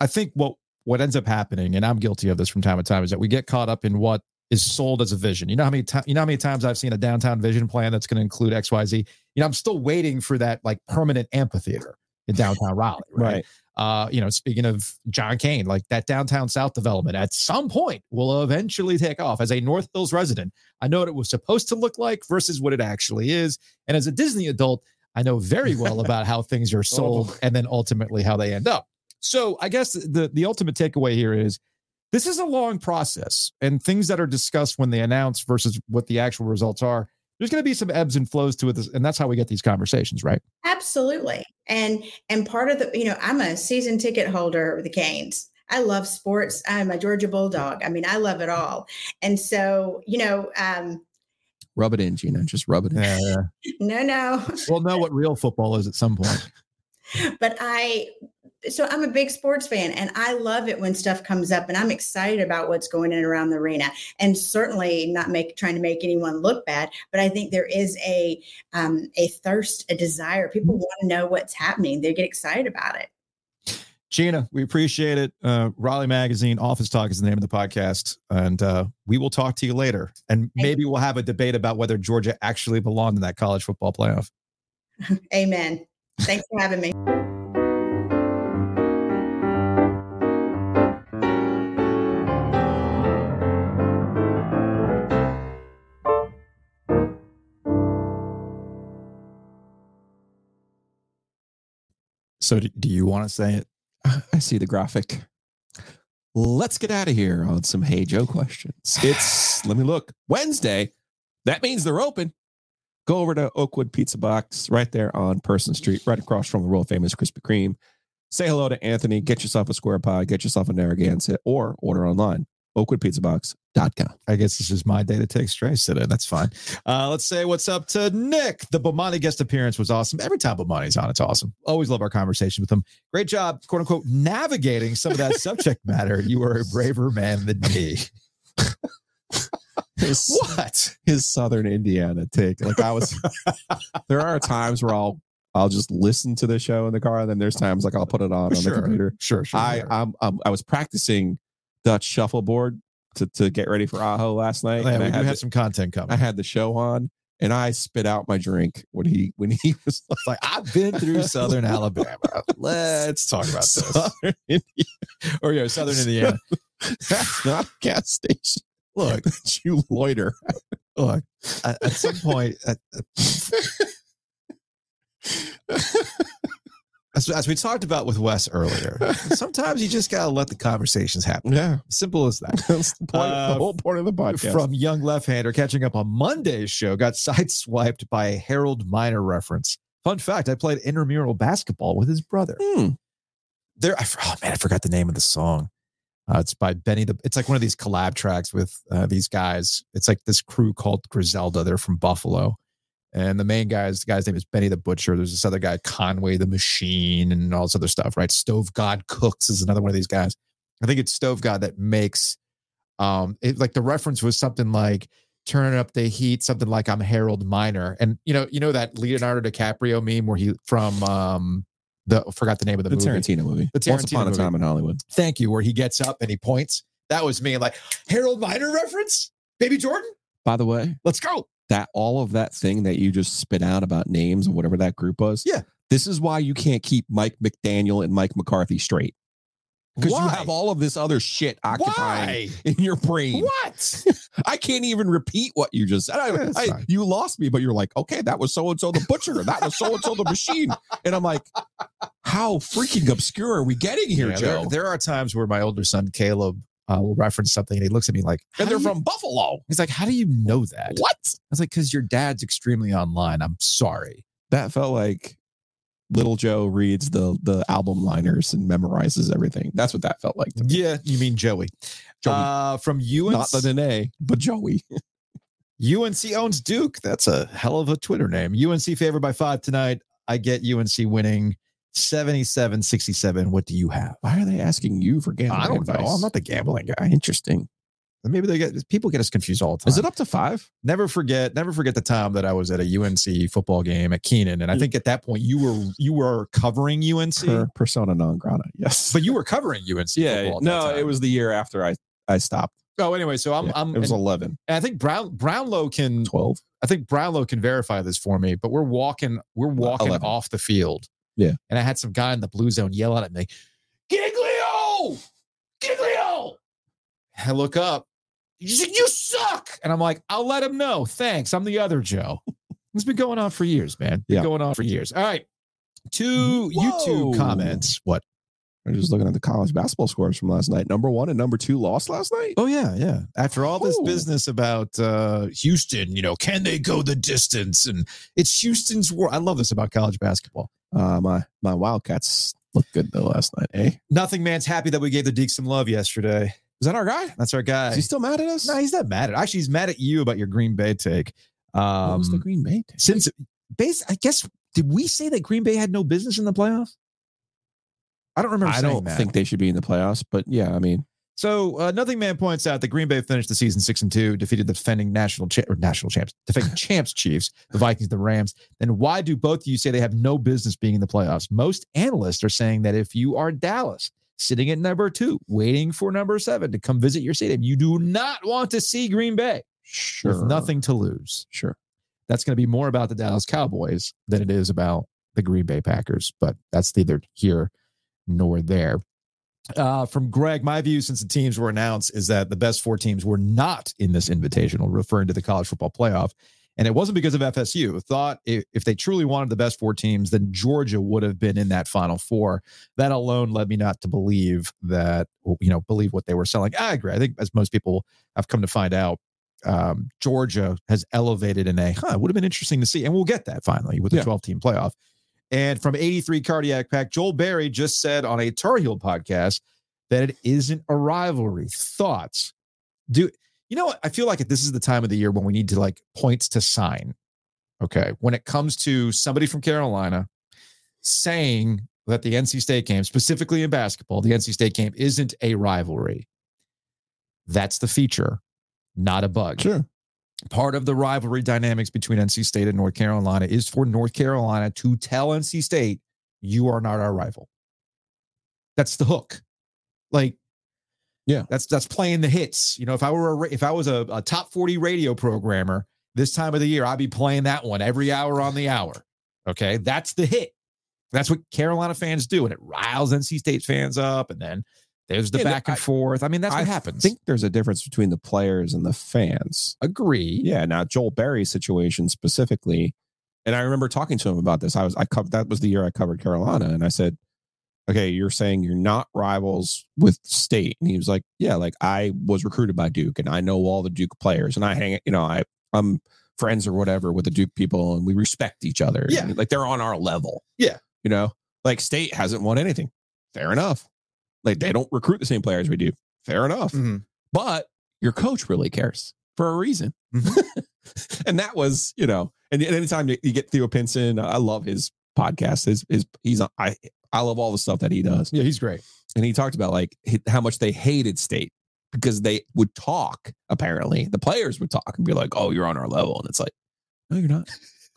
I think what what ends up happening, and I'm guilty of this from time to time, is that we get caught up in what is sold as a vision. You know how many times you know how many times I've seen a downtown vision plan that's going to include X, Y, Z. You know, I'm still waiting for that like permanent amphitheater in downtown Raleigh. Right. right. Uh, you know, speaking of John Kane, like that downtown South development at some point will eventually take off. As a North Hills resident, I know what it was supposed to look like versus what it actually is. And as a Disney adult, I know very well about how things are sold oh. and then ultimately how they end up. So I guess the the ultimate takeaway here is this is a long process, and things that are discussed when they announce versus what the actual results are. There's going to be some ebbs and flows to it, and that's how we get these conversations, right? Absolutely. And and part of the, you know, I'm a season ticket holder with the Canes. I love sports. I'm a Georgia Bulldog. I mean, I love it all. And so, you know, um, rub it in, Gina. Just rub it in. Yeah, yeah. no, no. We'll know what real football is at some point. but I so I'm a big sports fan and I love it when stuff comes up and I'm excited about what's going in around the arena and certainly not make trying to make anyone look bad but I think there is a um, a thirst a desire people want to know what's happening they get excited about it Gina, we appreciate it. Uh, Raleigh Magazine, Office Talk is the name of the podcast. And uh, we will talk to you later. And maybe we'll have a debate about whether Georgia actually belonged in that college football playoff. Amen. Thanks for having me. So, do, you want to say it? I see the graphic. Let's get out of here on some Hey Joe questions. It's, let me look, Wednesday. That means they're open. Go over to Oakwood Pizza Box right there on Person Street, right across from the world famous Krispy Kreme. Say hello to Anthony. Get yourself a square pie, get yourself a Narragansett, or order online oakwoodpizzabox.com. I guess this is my day to take strays today. That's fine. Uh, let's say what's up to Nick. The Bomani guest appearance was awesome. Every time Bomani's on, it's awesome. Always love our conversation with him. Great job, quote unquote, navigating some of that subject matter. You are a braver man than me. His, what? his Southern Indiana take. Like I was, there are times where I'll I'll just listen to the show in the car, and then there's times like I'll put it on on the computer. Sure, sure. I sure. I'm, I'm I was practicing Dutch shuffleboard to to get ready for Aho last night. Yeah, and we I do had the, some content coming. I had the show on, and I spit out my drink when he when he was It's like I've been through Southern Alabama. Let's talk about this. Southern Indiana. Or yeah, Southern Indiana. That's not a gas station. Look, you loiter. look. At, at some point, at, as, as we talked about with Wes earlier, sometimes you just gotta let the conversations happen. Yeah, Simple as that. that's the, point, Uh, the whole point of the podcast. From young left-hander catching up on Monday's show, got sideswiped by a Harold Miner reference. Fun fact: I played intramural basketball with his brother. Hmm. there I, oh man i forgot the name of the song uh, it's by benny the it's like one of these collab tracks with uh, these guys it's like this crew called griselda they're from buffalo and the main guys the guy's name is benny the butcher there's this other guy conway the machine and all this other stuff right stove god cooks is another one of these guys i think it's stove god that makes um it like the reference was something like turning up the heat something like i'm harold miner and you know you know that leonardo dicaprio meme where he from um the forgot the name of the, the movie Tarantino movie. The Once Tarantino upon a time in Hollywood. thank you, where he gets up and he points. That was me. Like Harold Miner reference, Baby Jordan. By the way, Let's go. That all of that thing that you just spit out about names and whatever that group was. Yeah. This is why you can't keep Mike McDaniel and Mike McCarthy straight. Because you have all of this other shit occupying Why? in your brain. What? I can't even repeat what you just said. I, I- you lost me, but you're like, okay, that was so and so the butcher, that was so and so the machine, and I'm like, how freaking obscure are we getting here, Yeah, Joe? there, there are times where my older son Caleb uh, will reference something and he looks at me like, and they're do you-" from Buffalo. He's like, "How do you know that?" What? I was like, "Because your dad's extremely online." I'm sorry. That felt like little Joe reads the the album liners and memorizes everything. That's what that felt like. To me. Yeah, you mean Joey? Joey. Uh, from UNC, Not the Nene, but Joey. UNC owns Duke. That's a hell of a Twitter name. UNC favored by five tonight. I get UNC winning 77 67. What do you have? Why are they asking you for gambling I don't advice? know. I'm not the gambling guy. Interesting. Maybe they get people get us confused all the time. Is it up to five? Never forget, never forget the time that I was at a UNC football game at Kenan, and I think at that point you were you were covering UNC, Per, persona non grata. Yes. but you were covering UNC. yeah. football at that No, it was the year after I I stopped. Oh, anyway, so I'm Yeah, I'm it was and- 11, and I think Brown Brownlow can 12. I think Brownlow can verify this for me, but we're walking, we're walking 11. off the field. Yeah. And I had some guy in the blue zone yelling at me, Giglio! Giglio! I look up. You suck. And I'm like, I'll let him know. Thanks. I'm the other Joe. It's been going on for years, man. Been Yeah. going on for years. All right. Two Whoa. YouTube comments. What? I'm just looking at the college basketball scores from last night. Number one and number two lost last night. Oh yeah, yeah. After all this Ooh. business about uh Houston, you know, can they go the distance? And it's Houston's world. I love this about college basketball. Uh, my my Wildcats looked good though last night. Eh? Nothing man's happy that we gave the Deeks some love yesterday. Is that our guy? That's our guy. Is he still mad at us? no, he's not mad at. Actually, he's mad at you about your Green Bay take. What was the Um, Green Bay? take? since base, I guess did we say that Green Bay had no business in the playoffs? I don't remember I don't that. think they should be in the playoffs, but yeah, I mean, So uh, Nothing Man points out that Green Bay finished the season six and two, defeated the defending national cha- or national champs, defending champs Chiefs, the Vikings, the Rams. Then why do both of you say they have no business being in the playoffs? Most analysts are saying that if you are Dallas, sitting at number two, waiting for number seven to come visit your stadium, you do not want to see Green Bay sure, with nothing to lose. Sure, That's going to be more about the Dallas Cowboys than it is about the Green Bay Packers, but that's neither here nor there. Uh, from Greg, my view since the teams were announced is that the best four teams were not in this invitational, referring to the college football playoff. And it wasn't because of FSU. Thought if, they truly wanted the best four teams, then Georgia would have been in that final four. That alone led me not to believe that, you know, believe what they were selling. I agree. I think as most people have come to find out, um, Georgia has elevated in a, huh, it would have been interesting to see. And we'll get that finally with the Yeah. 12 team playoff. And from 83 Cardiac Pack, Joel Berry just said on a Tar Heel podcast that it isn't a rivalry. Thoughts? Do you know what? I feel like this is the time of the year when we need to like points to sign. Okay. When it comes to somebody from Carolina saying that the NC State game, specifically in basketball, the NC State game isn't a rivalry. That's the feature, not a bug sure. Part of the rivalry dynamics between NC State and North Carolina is for North Carolina to tell NC State, you are not our rival. That's the hook. Like, Yeah. that's that's playing the hits. You know, if I were a, if I was a, a top 40 radio programmer this time of the year, I'd be playing that one every hour on the hour. Okay. That's the hit. That's what Carolina fans do. And it riles NC State fans up. And then there's the Yeah, back and I- forth. I mean, that's what I happens. I think there's a difference between the players and the fans. Agree. Yeah. Now Joel Berry's situation specifically, and I remember talking to him about this. I was I covered that was the year I covered Carolina, and I said, "Okay, you're saying you're not rivals with State," and he was like, "Yeah, like I was recruited by Duke, and I know all the Duke players, and I hang, you know, I I'm friends or whatever with the Duke people, and we respect each other. Yeah. like they're on our level. Yeah. you know, like State hasn't won anything. Fair enough. Like they don't recruit the same players we do. Fair enough. Mhm. But your coach really cares for a reason. Mm-hmm. and that was, you know, and anytime you you get Theo Pinson, I love his podcast. His, his, he's, I, I love all the stuff that he does. Yeah, he's great. And he talked about like how much they hated state because they would talk, apparently. The players would talk and be like, oh, you're on our level. And it's like, no, you're not.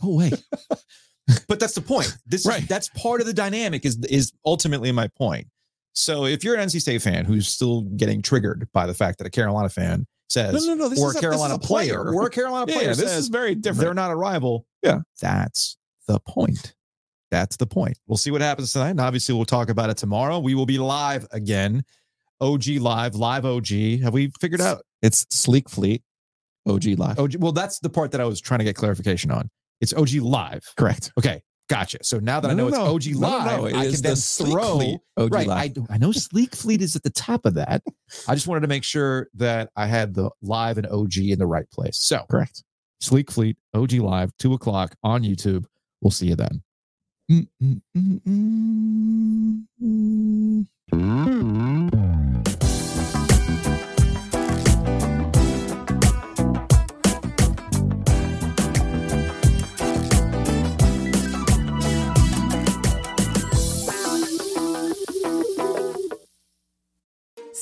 Go away. but that's the point. This Right. is that's part of the dynamic is is ultimately my point. So if you're an NC State fan who's still getting triggered by the fact that a Carolina fan says No, no, no. This or is a a- this Carolina a player, player. or a Carolina yeah, player this says is very different. they're not a rival. Yeah. That's the point. That's the point. We'll see what happens tonight. And obviously we'll talk about it tomorrow. We will be live again. OG live, live OG. Have we figured out It's Sleek Fleet, OG Live. OG? Well, that's the part that I was trying to get clarification on. It's OG live. correct. Okay, gotcha. So now that I know no, it's OG no. No, no, live, no. It I can then the throw. Right. I, I know Sleek Fleet is at the top of that. I just wanted to make sure that I had the live and OG in the right place. So Correct. Sleek Fleet OG live, two o'clock on YouTube. We'll see you then. Mm, mm, mm, mm